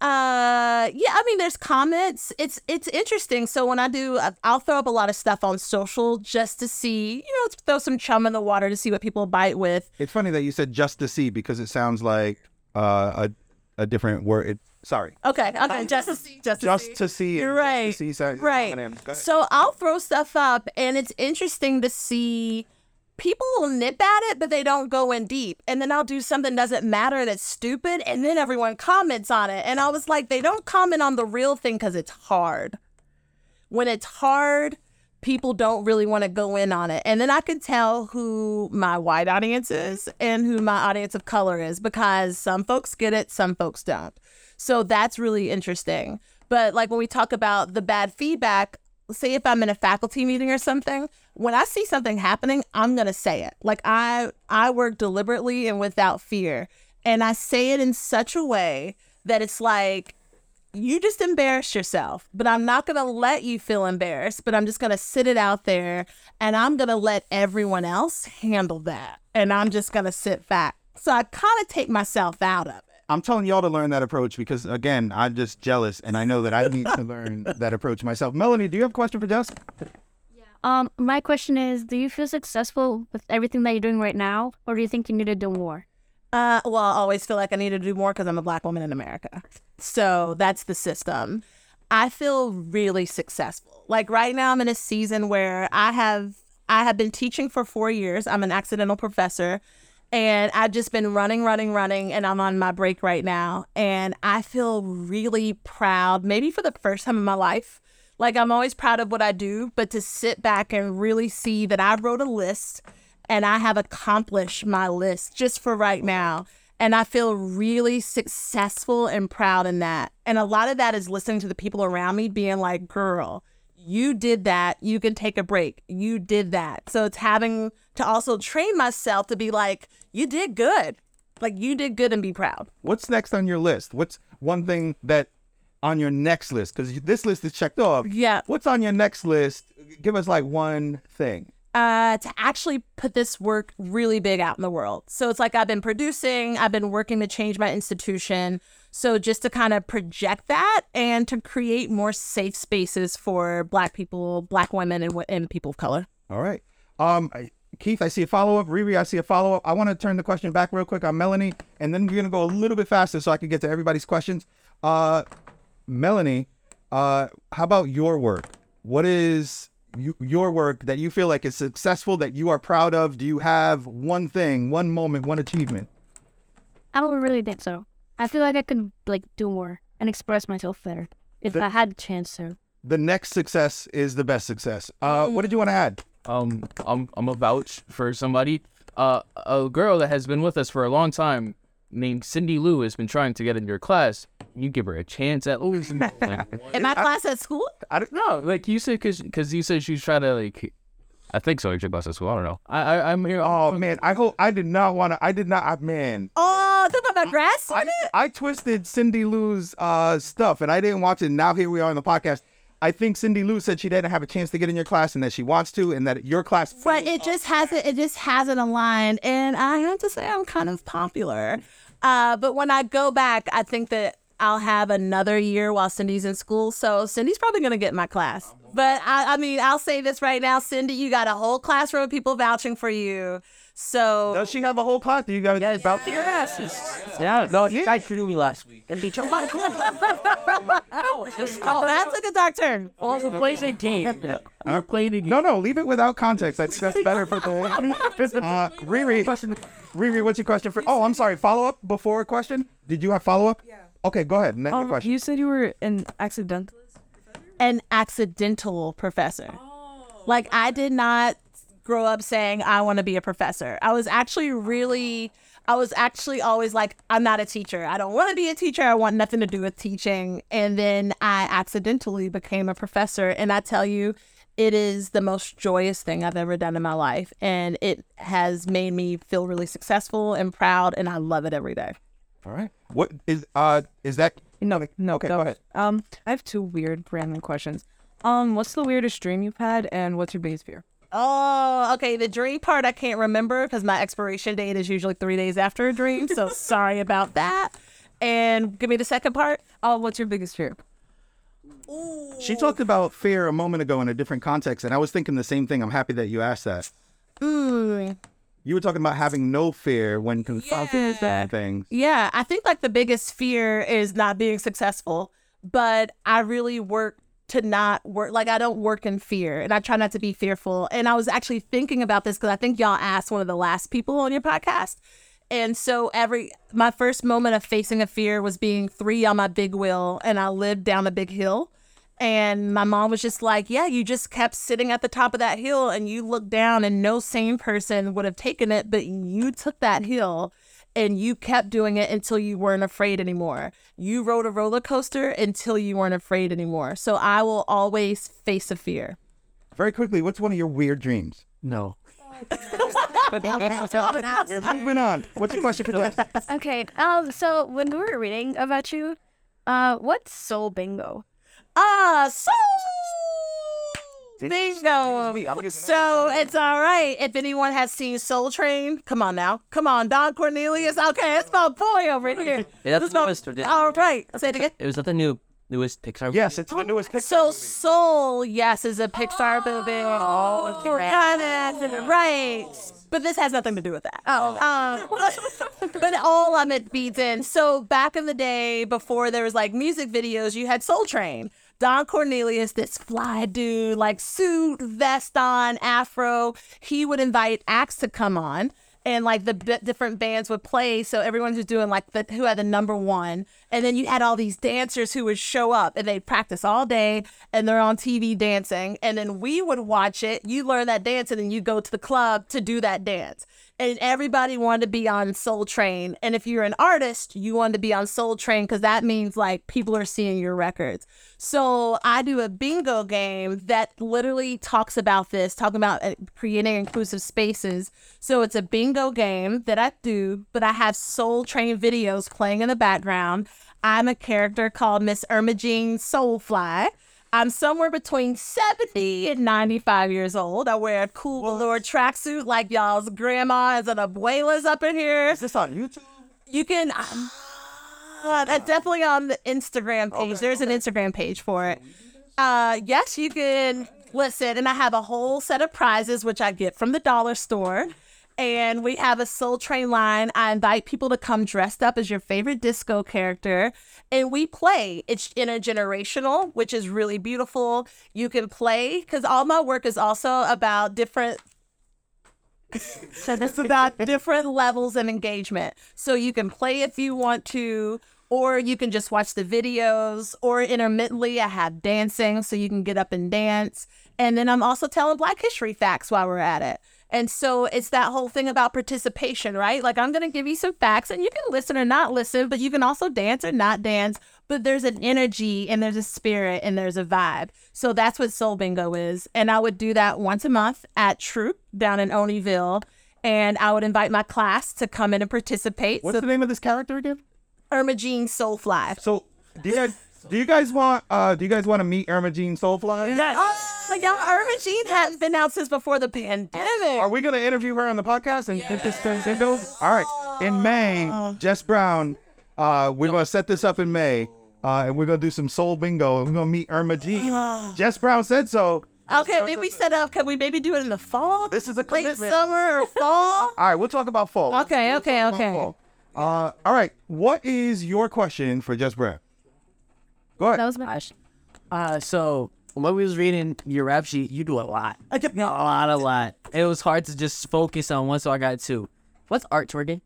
Uh, yeah, I mean, there's comments. It's it's interesting. So when I do, I- I'll throw up a lot of stuff on social just to see, you know, throw some chum in the water to see what people bite with. It's funny that you said just to see because it sounds like uh, a a different word. It, sorry, Okay, okay, just to see, just to just see. to see. You're right. see Right. synonyms. Go ahead. So I'll throw stuff up, and it's interesting to see people will nip at it, but they don't go in deep. And then I'll do something doesn't matter that's stupid, and then everyone comments on it. And I was like, they don't comment on the real thing because it's hard. When it's hard, people don't really want to go in on it. And then I can tell who my white audience is and who my audience of color is because some folks get it, some folks don't. So that's really interesting. But like when we talk about the bad feedback, say if I'm in a faculty meeting or something, when I see something happening, I'm to say it. Like I I work deliberately and without fear. And I say it in such a way that it's like you just embarrassed yourself, but I'm not going to let you feel embarrassed, but I'm just going to sit it out there and I'm going to let everyone else handle that. And I'm just going to sit back. So I kind of take myself out of. I'm telling y'all to learn that approach because again, I'm just jealous and I know that I need to learn that approach myself. Melanie, do you have a question for Jess? Yeah. Um, my question is, do you feel successful with everything that you're doing right now, or do you think you need to do more? Uh, well, I always feel like I need to do more because I'm a black woman in America. So that's the system. I feel really successful. Like right now, I'm in a season where I have I have been teaching for four years. I'm an accidental professor, and I've just been running, running, running, and I'm on my break right now. And I feel really proud, maybe for the first time in my life. Like I'm always proud of what I do, but to sit back and really see that I wrote a list and I have accomplished my list just for right now. And I feel really successful and proud in that. And a lot of that is listening to the people around me being like, girl, you did that. You can take a break. You did that. So it's having to also train myself to be like, you did good. Like you did good and be proud. What's next on your list? What's one thing that on your next list? Because this list is checked off. Yeah. What's on your next list? Give us like one thing. Uh, to actually put this work really big out in the world. So it's like I've been producing, I've been working to change my institution. So just to kind of project that and to create more safe spaces for Black people, Black women, and, and people of color. All right. Um, I, Keith, I see a follow up. Riri, I see a follow up. I want to turn the question back real quick on Melanie, and then we're gonna go a little bit faster so I can get to everybody's questions. Uh, Melanie, uh, how about your work? What is you, your work that you feel like is successful that you are proud of? Do you have one thing, one moment, one achievement? I don't really think so. I feel like I could like do more and express myself better if The- I had the chance to. The next success is the best success. Uh, what did you want to add? Um, I'm I'm a vouch for somebody. Uh, a girl that has been with us for a long time, named Cindy Lou, has been trying to get in your class. You give her a chance at least. In my class at school? I don't know. Like you said, cause, cause you said she's trying to like. I think so. Your class at school. I don't know. I, I I'm here. Oh man, I hope I did not want to. I did not. I, man, Oh, talk about grass I, I twisted Cindy Lou's uh, stuff and I didn't watch it. Now here we are on the podcast. I think Cindy Lou said she didn't have a chance to get in your class and that she wants to, and that your class. But it just hasn't it just hasn't aligned. And I have to say I'm kind of popular. Uh, but when I go back, I think that I'll have another year while Cindy's in school. So Cindy's probably gonna get in my class. But I, I mean, I'll say this right now, Cindy, you got a whole classroom of people vouching for you. So Does she have a whole class? Do you guys? Yeah, about your asses. Yeah, no, you guys treated me last week. And be Oh, that's took a dark turn. all the plays they game. We're playing again. No, no, leave it without context. That's think that's better for the. Uh, Riri, Riri, what's your question for? Oh, I'm sorry. Follow up before a question. Did you have follow up? Yeah. Okay, go ahead. Next Um, question. you said you were an accidental. An accidental professor. Oh, Like I did not grow up saying I want to be a professor. I was actually really I was actually always like I'm not a teacher. I don't want to be a teacher. I want nothing to do with teaching. And then I accidentally became a professor and I tell you it is the most joyous thing I've ever done in my life and it has made me feel really successful and proud and I love it every day. All right. What is uh is that? No, no. Okay, no. go ahead. Um, I have two weird random questions. Um, what's the weirdest dream you've had, and what's your biggest fear? Oh, okay. The dream part I can't remember because my expiration date is usually three days after a dream. So sorry about that. And give me the second part. Oh, what's your biggest fear? She talked about fear a moment ago in a different context, and I was thinking the same thing. I'm happy that you asked that. Mm, You were talking about having no fear when confronted with bad things. yeah, I think like the biggest fear is not being successful, but I really work to not work. Like I don't work in fear, and I try not to be fearful. And I was actually thinking about this because I think y'all asked one of the last people on your podcast. And so every my first moment of facing a fear was being three on my big wheel, and I lived down a big hill. And my mom was just like, Yeah, you just kept sitting at the top of that hill and you looked down, and no sane person would have taken it, but you took that hill and you kept doing it until you weren't afraid anymore. You rode a roller coaster until you weren't afraid anymore. So I will always face a fear. Very quickly, what's one of your weird dreams? No. Moving on. What's your question for Jess? Okay. Um. So when we were reading about you, uh, what's soul bingo? Ah, so bingo. So it's all right. If anyone has seen Soul Train, come on now. Come on, Don Cornelius. Okay, it's my boy over here. Yeah, that's It's my- newest, or did- All right. Say it again. It was that the new newest Pixar. Yes, it's the newest Pixar. So Soul, yes, is a Pixar movie. Oh, right. But this has nothing to do with that. Oh. Um, but all of it feeds in. So back in the day, before there was like music videos, you had Soul Train. Don Cornelius, this fly dude, like suit, vest on, afro. He would invite acts to come on and like the b- different bands would play. So everyone was doing like the who had the number one, and then you had all these dancers who would show up and they'd practice all day, and they're on TV dancing, and then we would watch it. You learn that dance, and then you go to the club to do that dance. And everybody wanted to be on Soul Train. And if you're an artist, you wanted to be on Soul Train because that means like people are seeing your records. So I do a bingo game that literally talks about this, talking about uh, creating inclusive spaces. So it's a bingo game that I do, but I have Soul Train videos playing in the background. I'm a character called Miss Irma Jean Soulfly. I'm somewhere between 70 and 95 years old. I wear a cool velour tracksuit like y'all's grandmas and abuelas up in here. Is this on YouTube? You can. Uh, that's definitely on the Instagram page. There's an Instagram page for it. Uh, yes, you can listen, and I have a whole set of prizes which I get from the dollar store. And we have a Soul Train line. I invite people to come dressed up as your favorite disco character, and we play. It's intergenerational, which is really beautiful. You can play because all my work is also about different so it's about different levels of engagement. So you can play if you want to, or you can just watch the videos, or intermittently I have dancing so you can get up and dance. And then I'm also telling Black History facts while we're at it. And so it's that whole thing about participation, right? Like I'm going to give you some facts and you can listen or not listen, but you can also dance or not dance. But there's an energy and there's a spirit and there's a vibe. So that's what Soul Bingo is. And I would do that once a month at Troop down in Olneyville. And I would invite my class to come in and participate. What's so the name of this character again? Irma Jean Soulfly. So, guys, do you guys want uh do you guys want to meet Irma Jean Soulfly? Oh, like y'all, Irma Jean has been out since before the pandemic. Are we gonna interview her on the podcast and get this thing into? All right. In May, Jess Brown, uh, we're gonna set this up in May, uh, and we're gonna do some soul bingo. and We're gonna meet Irma Jean. Jess Brown said so. Okay, maybe we set up. Can we maybe do it in the fall? This is a late commitment. summer or fall. All right, we'll talk about fall. Okay, okay, okay. Fall. Uh, all right. What is your question for Jess Brown? Go ahead. That was my question. Uh, so when we was reading your rap sheet, you do a lot. I kept a lot, a lot. It was hard to just focus on one, so I got two. What's art twerking?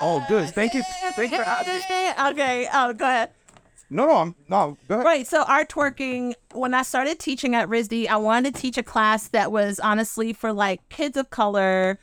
Oh, good. Thank you. Thank you for asking. Okay, oh, go ahead. No, no, I'm no. Go ahead. Right. So art twerking, when I started teaching at RISD, I wanted to teach a class that was honestly for like kids of color,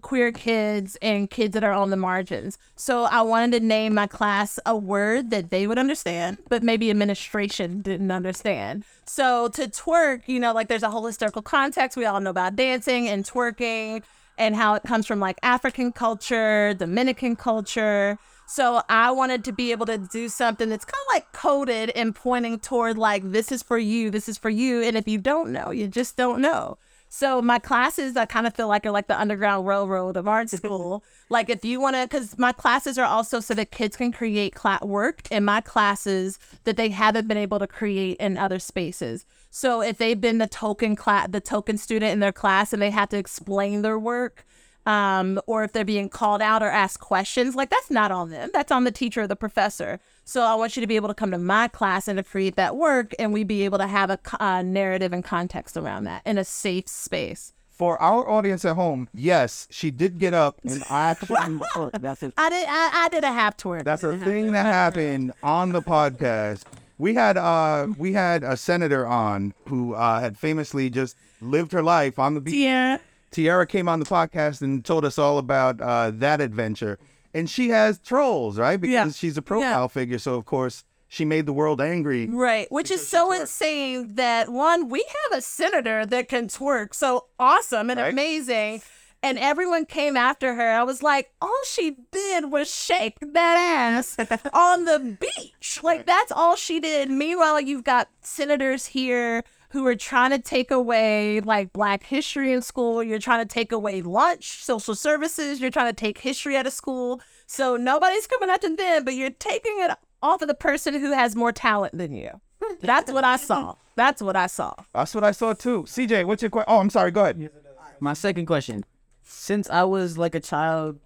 queer kids, and kids that are on the margins. So I wanted to name my class a word that they would understand, but maybe administration didn't understand. So to twerk, you know, like there's a whole historical context. We all know about dancing and twerking and how it comes from like African culture, Dominican culture. So I wanted to be able to do something that's kind of like coded and pointing toward like this is for you, this is for you, and if you don't know, you just don't know. So my classes, I kind of feel like are like the underground railroad of art school. like if you want to, because my classes are also so that kids can create cla- work in my classes that they haven't been able to create in other spaces. So if they've been the token class, the token student in their class, and they have to explain their work, um, or if they're being called out or asked questions, like that's not on them. That's on the teacher or the professor. So I want you to be able to come to my class and to create that work, and we be able to have a co- uh, narrative and context around that in a safe space. For our audience at home, yes, she did get up and actually. That's it. I did. I, I did a half twerk. That's a thing that happened on the podcast. We had uh we had a senator on who uh had famously just lived her life on the beach. Yeah. Tiara came on the podcast and told us all about uh, that adventure. And she has trolls, right? Because Yeah. she's a profile figure. So, of course, she made the world angry. Right, which is so insane that one, we have a senator that can twerk so awesome and Right. amazing. And everyone came after her. I was like, all she did was shake that ass on the beach. Like, that's all she did. Meanwhile, you've got senators here who are trying to take away like black history in school. You're trying to take away lunch, social services. You're trying to take history out of school. So nobody's coming after them, but you're taking it off of the person who has more talent than you. That's what I saw. That's what I saw. That's what I saw too. CJ, what's your question? Oh, I'm sorry. Go ahead. My second question. Since I was like a child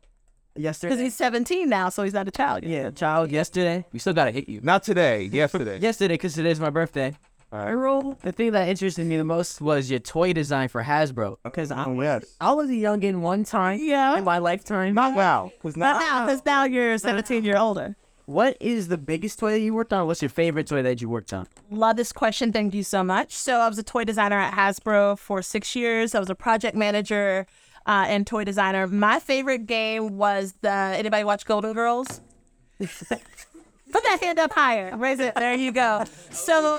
yesterday. Because he's 17 now, so he's not a child yet. yeah, child yesterday, We still gotta hit you. Not today. Yesterday. yesterday because today's my birthday. All The thing that interested me the most was your toy design for Hasbro. Because I, Oh, yes. I was a youngin' one time Yeah. in my lifetime. Not now. Was Not not. now, because now you're 17 year older. What is the biggest toy that you worked on? What's your favorite toy that you worked on? Love this question. Thank you so much. So I was a toy designer at Hasbro for six years. I was a project manager uh, and toy designer. My favorite game was the. Anybody watch Golden Girls? Put that hand up higher. Raise it. There you go. So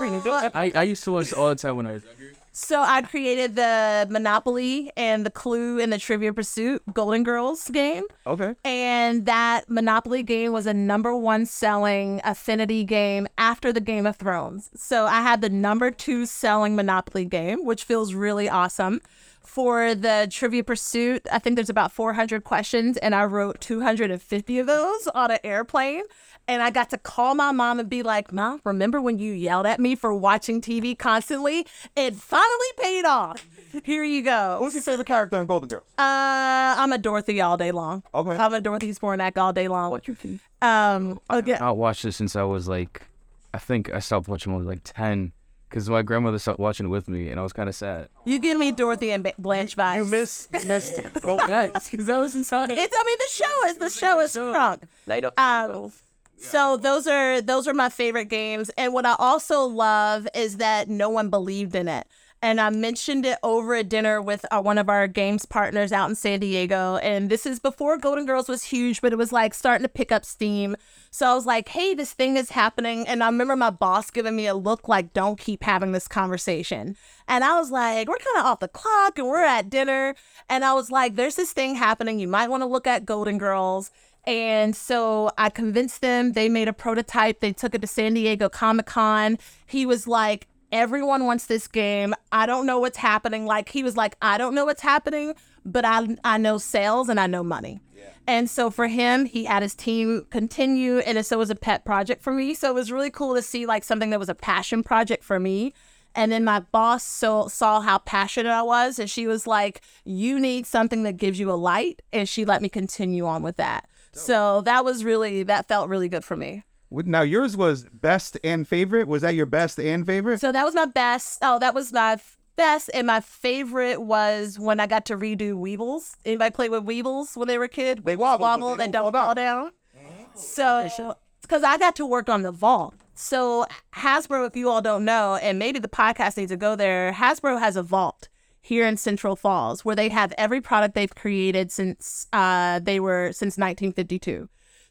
I, I used to watch all the time when I was younger. So I created the Monopoly and the Clue and the Trivia Pursuit Golden Girls game. Okay. And that Monopoly game was a number one selling affinity game after the Game of Thrones. So I had the number two selling Monopoly game, which feels really awesome. For the trivia pursuit. I think there's about 400 questions, and I wrote 250 of those on an airplane. And I got to call my mom and be like, Mom, remember when you yelled at me for watching TV constantly? It finally paid off. Here you go. Who's your favorite character in Golden Girls? Uh, I'm a Dorothy all day long. Okay. I'm a Dorothy Zbornak all day long. What you think? Um, again, I watched this since I was like, I think I stopped watching when I was like ten, because my grandmother stopped watching it with me, and I was kind of sad. you give me Dorothy and Blanche vibes. You miss, miss. Because that was inside. It's. I mean, the show is the show is strong. Light up. Um, so those are those are my favorite games, and what I also love is that no one believed in it. And I mentioned it over at dinner with uh, one of our games partners out in San Diego. And this is before Golden Girls was huge, but it was like starting to pick up steam. So I was like, hey, this thing is happening. And I remember my boss giving me a look like, don't keep having this conversation. And I was like, we're kind of off the clock and we're at dinner. And I was like, there's this thing happening. You might want to look at Golden Girls. And so I convinced them. They made a prototype. They took it to San Diego Comic Con. He was like, everyone wants this game. I don't know what's happening. Like he was like, I don't know what's happening, but I I know sales and I know money. Yeah. And so for him, he had his team continue, and so it was a pet project for me. So it was really cool to see like something that was a passion project for me. And then my boss so saw how passionate I was, and she was like, "You need something that gives you a light," and she let me continue on with that. So that was really that felt really good for me. Now yours was best and favorite. Was that your best and favorite? So that was my best. Oh, that was my f- best. And my favorite was when I got to redo Weebles. Anybody play with Weebles when they were a kid? They wobble, wobble they and don't don't fall fall down. So, because I got to work on the vault. So Hasbro, if you all don't know, and maybe the podcast needs to go there, Hasbro has a vault here in Central Falls where they have every product they've created since uh, they were since 1952.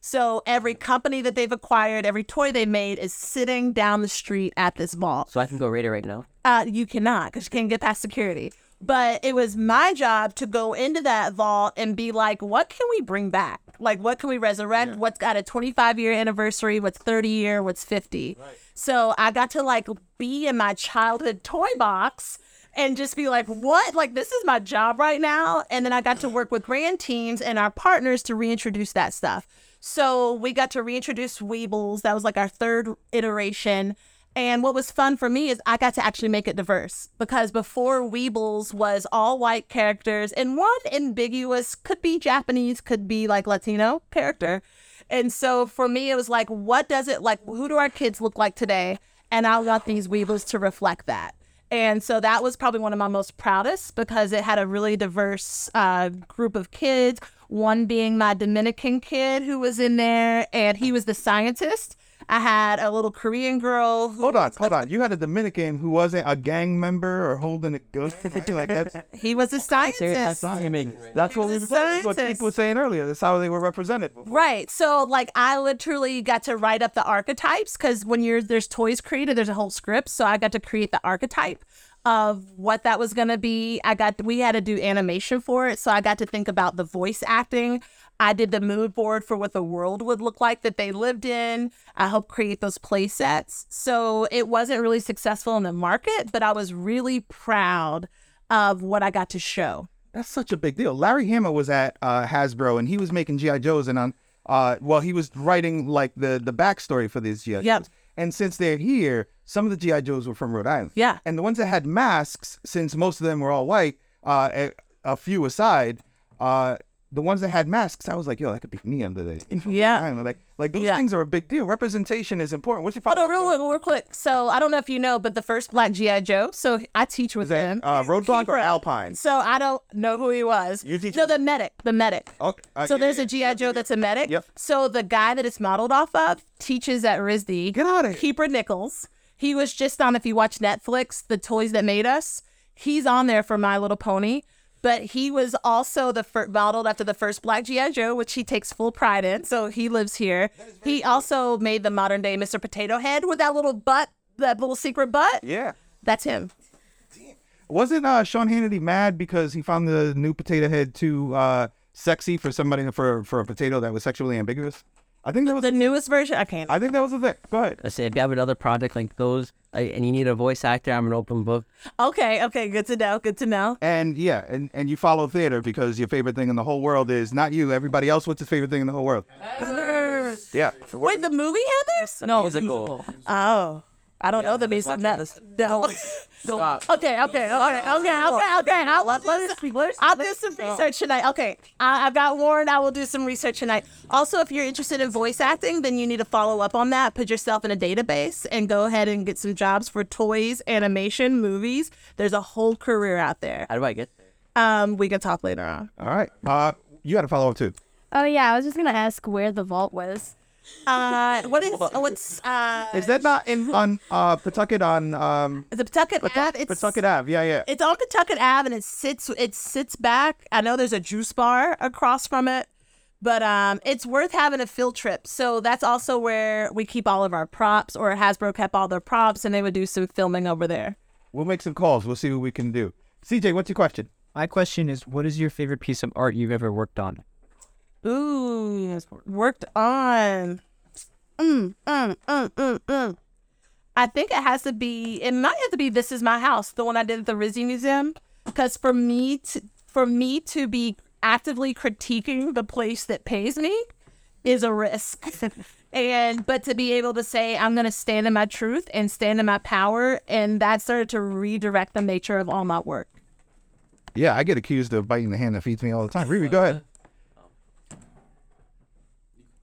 So every company that they've acquired, every toy they made is sitting down the street at this vault. So I can go raid it right now. Uh, you cannot because you can't get past security. But it was my job to go into that vault and be like, what can we bring back? Like, what can we resurrect? What's got a 25 year anniversary? What's 30 year? What's 50? So I got to like be in my childhood toy box and just be like, what? Like, this is my job right now. And then I got to work with grand teams and our partners to reintroduce that stuff. So we got to reintroduce Weebles. That was like our third iteration. And what was fun for me is I got to actually make it diverse because before Weebles was all white characters and one ambiguous, could be Japanese, could be like Latino character. And so for me, it was like, what does it like? Who do our kids look like today? And I got these Weebles to reflect that. And so that was probably one of my most proudest because it had a really diverse uh, group of kids. One being my Dominican kid who was in there, and he was the scientist. I had a little Korean girl. Who, Hold on, hold on. You had a Dominican who wasn't a gang member or holding a gun like that. he was a scientist. I mean, that's what we were. What people were saying earlier. That's how they were represented. Right. So like I literally got to write up the archetypes because when you're there's toys created, there's a whole script. So I got to create the archetype of what that was gonna be. I got we had to do animation for it. So I got to think about the voice acting. I did the mood board for what the world would look like that they lived in. I helped create those play sets. So it wasn't really successful in the market, but I was really proud of what I got to show. That's such a big deal. Larry Hama was at uh, Hasbro and he was making GI Joes and on. Uh, well, he was writing like the the backstory for these GI Yep. Joes. And since they're here, some of the GI Joes were from Rhode Island. Yeah. And the ones that had masks, since most of them were all white, uh, a, a few aside, uh, the ones that had masks, I was like, yo, that could be me under there. Yeah. I don't like like those Yeah. things are a big deal. Representation is important. What's your Hold father? on, real, real, real quick. So I don't know if you know, but the first Black GI Joe. So I teach with Is that him. uh, Roadblock or Alpine? So I don't know who he was. You teach- No, the medic. The medic. Okay. uh, So yeah, there's yeah. a GI Joe that's a medic. Yep. So the guy that it's modeled off of teaches at RISD. Get outta here. Keeper Nichols. He was just on. If you watch Netflix, the toys that made us. He's on there for My Little Pony. But he was also the fir- modeled after the first Black GI Joe, which he takes full pride in. So he lives here. He also made the modern day Mr. Potato Head with that little butt, that little secret butt. Yeah. That's him. Wasn't uh, Sean Hannity mad because he found the new potato head too uh, sexy for somebody for for a potato that was sexually ambiguous? I think that was The newest version. I can't. I think that was the thing. Go ahead. Let's say if you have another project like those, I, and you need a voice actor, I'm an open book. Okay, okay, good to know. Good to know. And yeah, and, and you follow theater because your favorite thing in the whole world is not you, everybody else. What's his favorite thing in the whole world? Heathers. Yeah. Wait, the movie Heathers? No, Musical. Oh, I don't know the music. No. no. Stop. Okay, okay, okay, okay, okay, okay. I'll, let, let, I'll do some research tonight. Okay, I, I've got warned. I will do some research tonight. Also, if you're interested in voice acting, then you need to follow up on that. Put yourself in a database and go ahead and get some jobs for toys, animation, movies. There's a whole career out there. How do I get there? Um, we can talk later on. All right. Uh, you got to follow up too. Oh yeah, I was just gonna ask where the vault was. Uh, what is what's uh? Is that not in on uh Pawtucket on um the Pawtucket Ave? It's Pawtucket Ave? Yeah, yeah. It's on Pawtucket Ave, and it sits it sits back. I know there's a juice bar across from it, but um, it's worth having a field trip. So that's also where we keep all of our props, or Hasbro kept all their props, and they would do some filming over there. We'll make some calls. We'll see what we can do. CJ, what's your question? My question is, what is your favorite piece of art you've ever worked on? Ooh, worked on. Mm, mm, mm, mm, mm. I think it has to be. It might have to be. This is my house, the one I did at the RISD Museum. Because for me to for me to be actively critiquing the place that pays me is a risk. and but to be able to say I'm going to stand in my truth and stand in my power, and that started to redirect the nature of all my work. Yeah, I get accused of biting the hand that feeds me all the time. Riri, go ahead.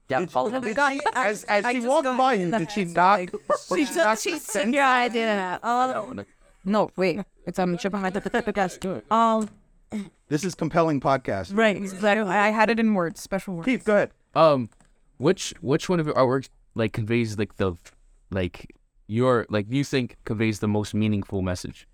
Yeah, follow up. As as she walked by you, did she not? She took, she took your idea. Oh, No, wait. It's um chip behind the podcast. Um, This is compelling podcast. right. Exactly. I had it in words, special words. Keith, go ahead. Um, which which one of your artworks like conveys like the like your like you think conveys the most meaningful message?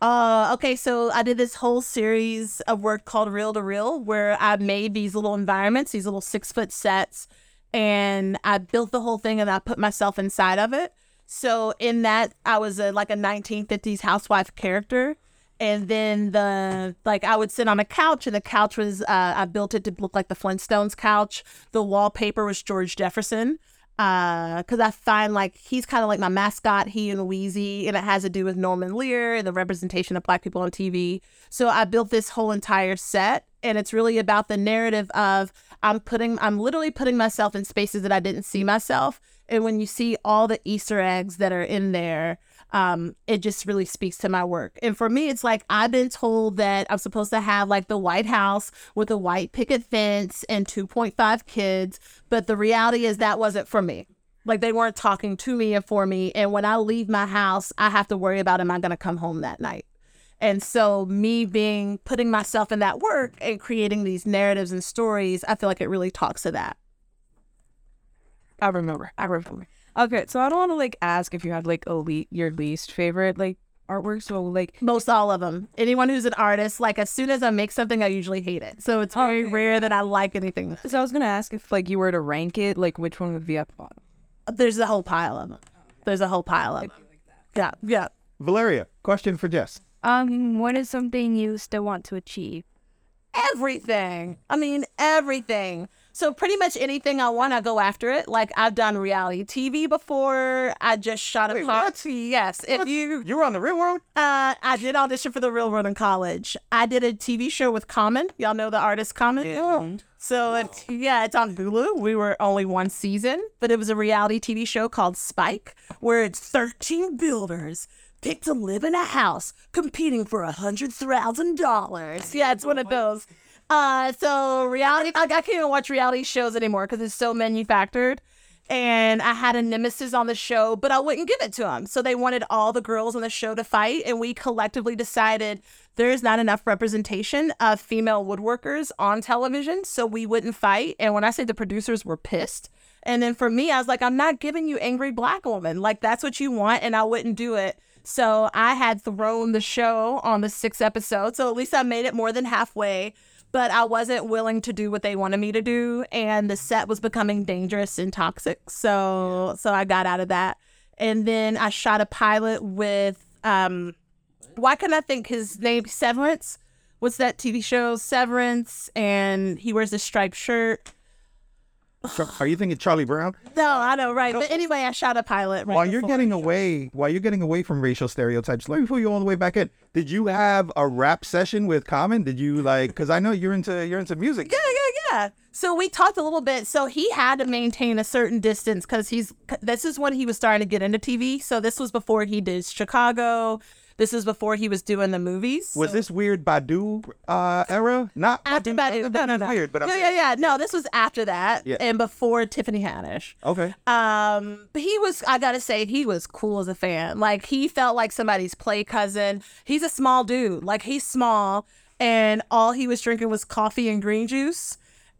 Uh, okay, so I did this whole series of work called Real to Real, where I made these little environments, these little six foot sets, and I built the whole thing and I put myself inside of it. So in that, I was a, like a 1950s housewife character. And then the like I would sit on a couch and the couch was uh, I built it to look like the Flintstones couch. The wallpaper was George Jefferson Uh, because I find like he's kind of like my mascot, he and Weezy, and it has to do with Norman Lear and the representation of Black people on TV. So I built this whole entire set, and it's really about the narrative of I'm putting, I'm literally putting myself in spaces that I didn't see myself, and when you see all the Easter eggs that are in there. Um, it just really speaks to my work. And for me, it's like I've been told that I'm supposed to have like the White House with a white picket fence and 2.5 kids, but the reality is that wasn't for me. Like they weren't talking to me and for me. And when I leave my house, I have to worry about am I going to come home that night? And so me being putting myself in that work and creating these narratives and stories, I feel like it really talks to that. I remember. I remember. Okay, so I don't want to like ask if you had like a le- your least favorite like artwork. So like Most all of them. Anyone who's an artist, like as soon as I make something, I usually hate it. So it's very rare that I like anything. So I was gonna ask if like you were to rank it, like which one would be at the bottom? There's a whole pile of them. There's a whole pile of them. Yeah, yeah. Valeria, question for Jess. Um, what is something you still want to achieve? everything. I mean, everything. So pretty much anything I want, I go after it. Like I've done reality TV before. I just shot a Wait, part. what? Yes, if you, You were on the real world? uh, I did audition for the Real World in college. I did a TV show with Common. Y'all know the artist Common. Yeah. So it's yeah, it's on Hulu. We were only one season, but it was a reality TV show called Spike, where it's 13 builders picked to live in a house competing for a hundred thousand dollars. Yeah, it's one of those. Uh, so reality, I, I can't even watch reality shows anymore because it's so manufactured. And I had a nemesis on the show, but I wouldn't give it to him. So they wanted all the girls on the show to fight, and we collectively decided there is not enough representation of female woodworkers on television, so we wouldn't fight. And when I say the producers were pissed, and then for me, I was like, I'm not giving you angry black woman. Like that's what you want, and I wouldn't do it. So I had thrown the show on the sixth episode. So at least I made it more than halfway. But I wasn't willing to do what they wanted me to do, and the set was becoming dangerous and toxic. So so I got out of that. And then I shot a pilot with um why can I think his name Severance? What's that TV show? Severance and he wears a striped shirt. Are you thinking Charlie Brown? No, I know, right? But anyway, I shot a pilot. Right while you're getting away, while you're getting away from racial stereotypes, let me pull you all the way back in. Did you have a rap session with Common? Did you like? Because I know you're into you're into music. Yeah, yeah, yeah. So we talked a little bit. So he had to maintain a certain distance because he's. This is when he was starting to get into TV. So this was before he did Chicago. This is before he was doing the movies. Was this weird Badu uh, era? Not after Badu? No, no, no. Weird, but I'm yeah, yeah, yeah. No, this was after that Yeah. and before Tiffany Haddish. okay. Um, but he was, I gotta say, he was cool as a fan. Like he felt like somebody's play cousin. He's a small dude. Like he's small, and all he was drinking was coffee and green juice.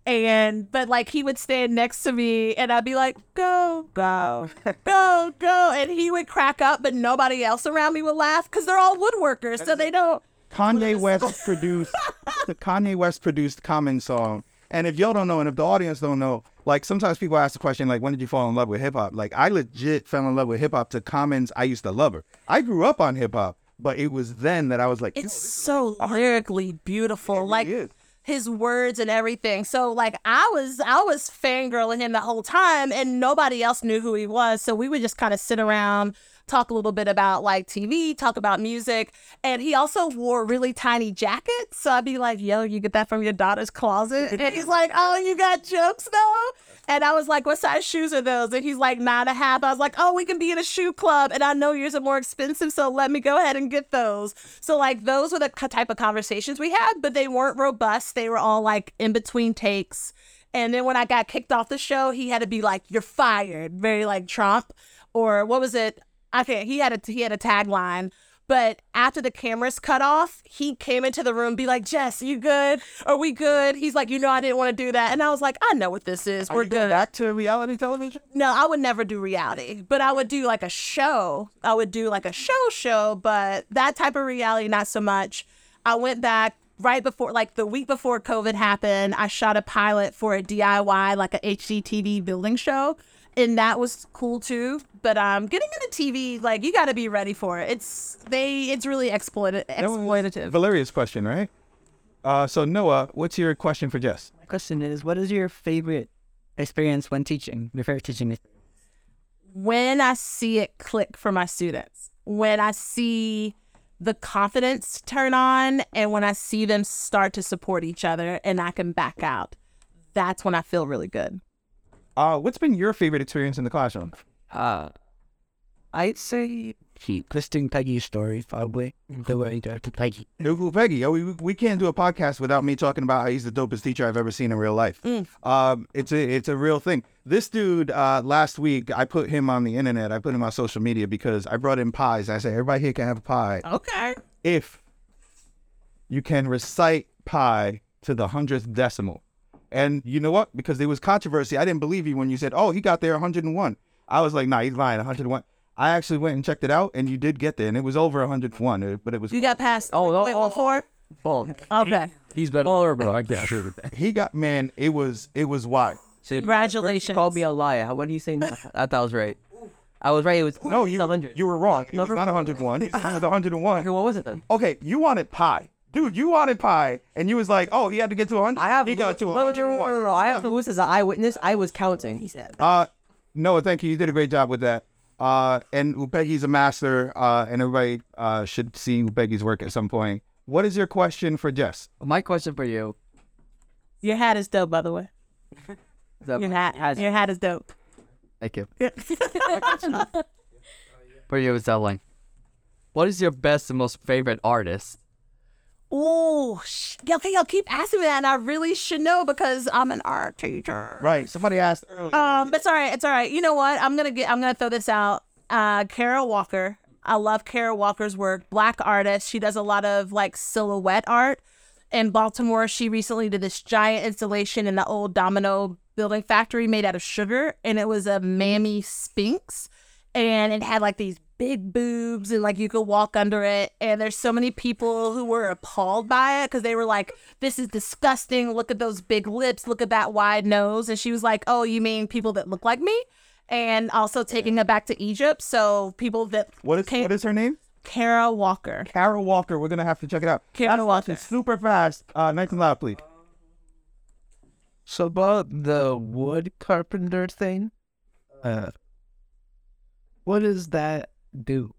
And but like he would stand next to me, and I'd be like, "Go, go, go, go," and he would crack up, but nobody else around me would laugh because they're all woodworkers, so they don't. Kanye West produced the Kanye West produced Common song. And if y'all don't know, and if the audience don't know, like sometimes people ask the question, like, when did you fall in love with hip hop? Like, I legit fell in love with hip hop to Common's I used to love her. I grew up on hip hop, but it was then that I was like, It's so lyrically beautiful. like his words and everything. So like I was I was fangirling him the whole time and nobody else knew who he was. So we would just kind of sit around, talk a little bit about like TV, talk about music. And he also wore really tiny jackets. So I'd be like, yo, you get that from your daughter's closet? And he's like, Oh, you got jokes though? And I was like, what size shoes are those? And he's like, nine and a half. I was like, oh, we can be in a shoe club. And I know yours are more expensive. So let me go ahead and get those. So, like, those were the type of conversations we had, but they weren't robust. They were all like in between takes. And then when I got kicked off the show, he had to be like, you're fired. Very like Trump. Or what was it? I can't. He had a he had a tagline. But after the cameras cut off, he came into the room, be like, "Jess, you good? Are we good?" He's like, "You know, I didn't want to do that," and I was like, "I know what this is. We're good." Back to reality television? No, I would never do reality, but I would do like a show. I would do like a show show, but that type of reality, not so much. I went back right before, like the week before COVID happened. I shot a pilot for a DIY, like a HGTV building show, and that was cool too. But um, getting into TV, like you got to be ready for it. It's they, it's really exploited, exploitative. Valeria's question, right? Uh, so Noah, what's your question for Jess? My question is, what is your favorite experience when teaching? Your favorite teaching experience? when I see it click for my students, when I see the confidence turn on, and when I see them start to support each other and I can back out, that's when I feel really good. Uh, what's been your favorite experience in the classroom? Uh, I'd say listening Peggy's story, probably. The way to Peggy. Nuku Peggy. Oh, we, we can't do a podcast without me talking about how he's the dopest teacher I've ever seen in real life. Um, it's a it's a real thing. This dude, uh, last week I put him on the internet. I put him on social media because I brought in pies. I said everybody here can have a pie Okay. if you can recite pi to the hundredth decimal. And you know what? Because there was controversy, I didn't believe you when you said, "Oh, he got there 101." I was like, "Nah, he's lying. 101." I actually went and checked it out, and you did get there, and it was over 101. uh, But it was You got past. Oh, no, wait, oh, before? Well, Okay. he's better. Baller, bro. I can't agree with that. he got man. It was it was wild. Congratulations. Called me a liar. What do you say? I thought I was right. I was right. It was No, you 100. you were wrong. It was not 101. It was not 101. Okay, what was it then? Okay, you wanted pie, dude. You wanted pie, and you was like, "Oh, he had to get to 100." I have. He got to no, no, no, no, no, no. I have Lewis as an eyewitness. I was counting. He said. Uh, Noah, thank you. You did a great job with that. Uh, and Upegi's a master. Uh, and everybody uh should see Upegi's work at some point. What is your question for Jess? My question for you. Your hat is dope, by the way. The Your hat. has, Your hat is dope. Thank you. For you, Zelling. What is your best and most favorite artist? Oh, sh- okay, y'all keep asking me that, and I really should know because I'm an art teacher. Right. Somebody asked earlier. Um, but it's all right. It's all right. You know what? I'm gonna get. I'm gonna throw this out. Uh, Kara Walker. I love Kara Walker's work. Black artist. She does a lot of like silhouette art. In Baltimore, she recently did this giant installation in the old Domino building factory made out of sugar, and it was a mammy sphinx, and it had like these big boobs and like you could walk under it and there's so many people who were appalled by it because they were like this is disgusting look at those big lips look at that wide nose and she was like oh you mean people that look like me and also taking it back to egypt so people that What is what is her name? kara walker Kara Walker. We're gonna have to check it out. kara walker Super fast. Uh, nice and loud, please. So about the wood carpenter thing, uh, what does that do?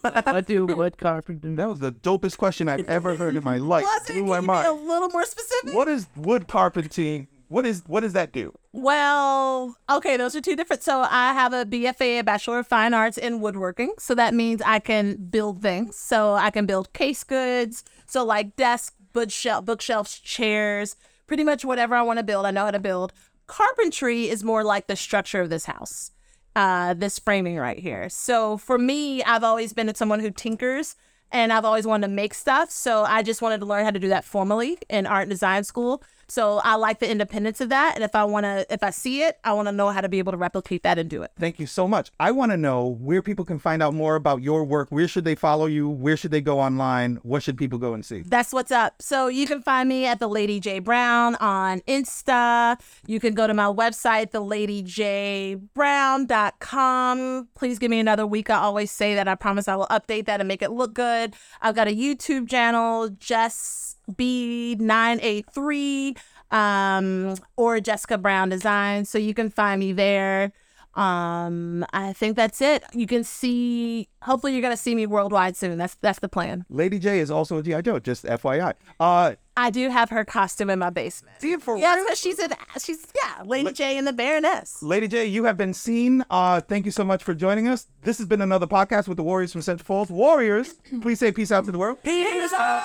what do wood carpenter? That was the dopest question I've ever heard in my life. Plus, Blew my mind. a little more specific? What is wood carpenting? What is what does that do? Well, okay, those are two different. So I have a BFA, a Bachelor of Fine Arts in Woodworking. So that means I can build things. So I can build case goods. So like desks, bookshelf, bookshelves, chairs, pretty much whatever I want to build. I know how to build. Carpentry is more like the structure of this house, uh, this framing right here. So for me, I've always been someone who tinkers and I've always wanted to make stuff. So I just wanted to learn how to do that formally in art and design school. So I like the independence of that. And if I want to, if I see it, I want to know how to be able to replicate that and do it. Thank you so much. I want to know where people can find out more about your work. Where should they follow you? Where should they go online? What should people go and see? That's what's up. So you can find me at the Lady J Brown on Insta. You can go to my website, theladyjbrown.com. Please give me another week. I always say that. I promise I will update that and make it look good. I've got a YouTube channel, Jess B983, um, or Jessica Brown Design. So you can find me there. Um, I think that's it. You can see. Hopefully, you're gonna see me worldwide soon. That's that's the plan. Lady J is also a GI Joe. Just FYI. Uh, I do have her costume in my basement. See it for yeah, so she's a she's yeah, Lady J and the Baroness. Lady J, you have been seen. Uh, thank you so much for joining us. This has been another podcast with the Warriors from Central Falls. Warriors, please say peace out to the world. Peace out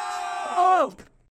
oh!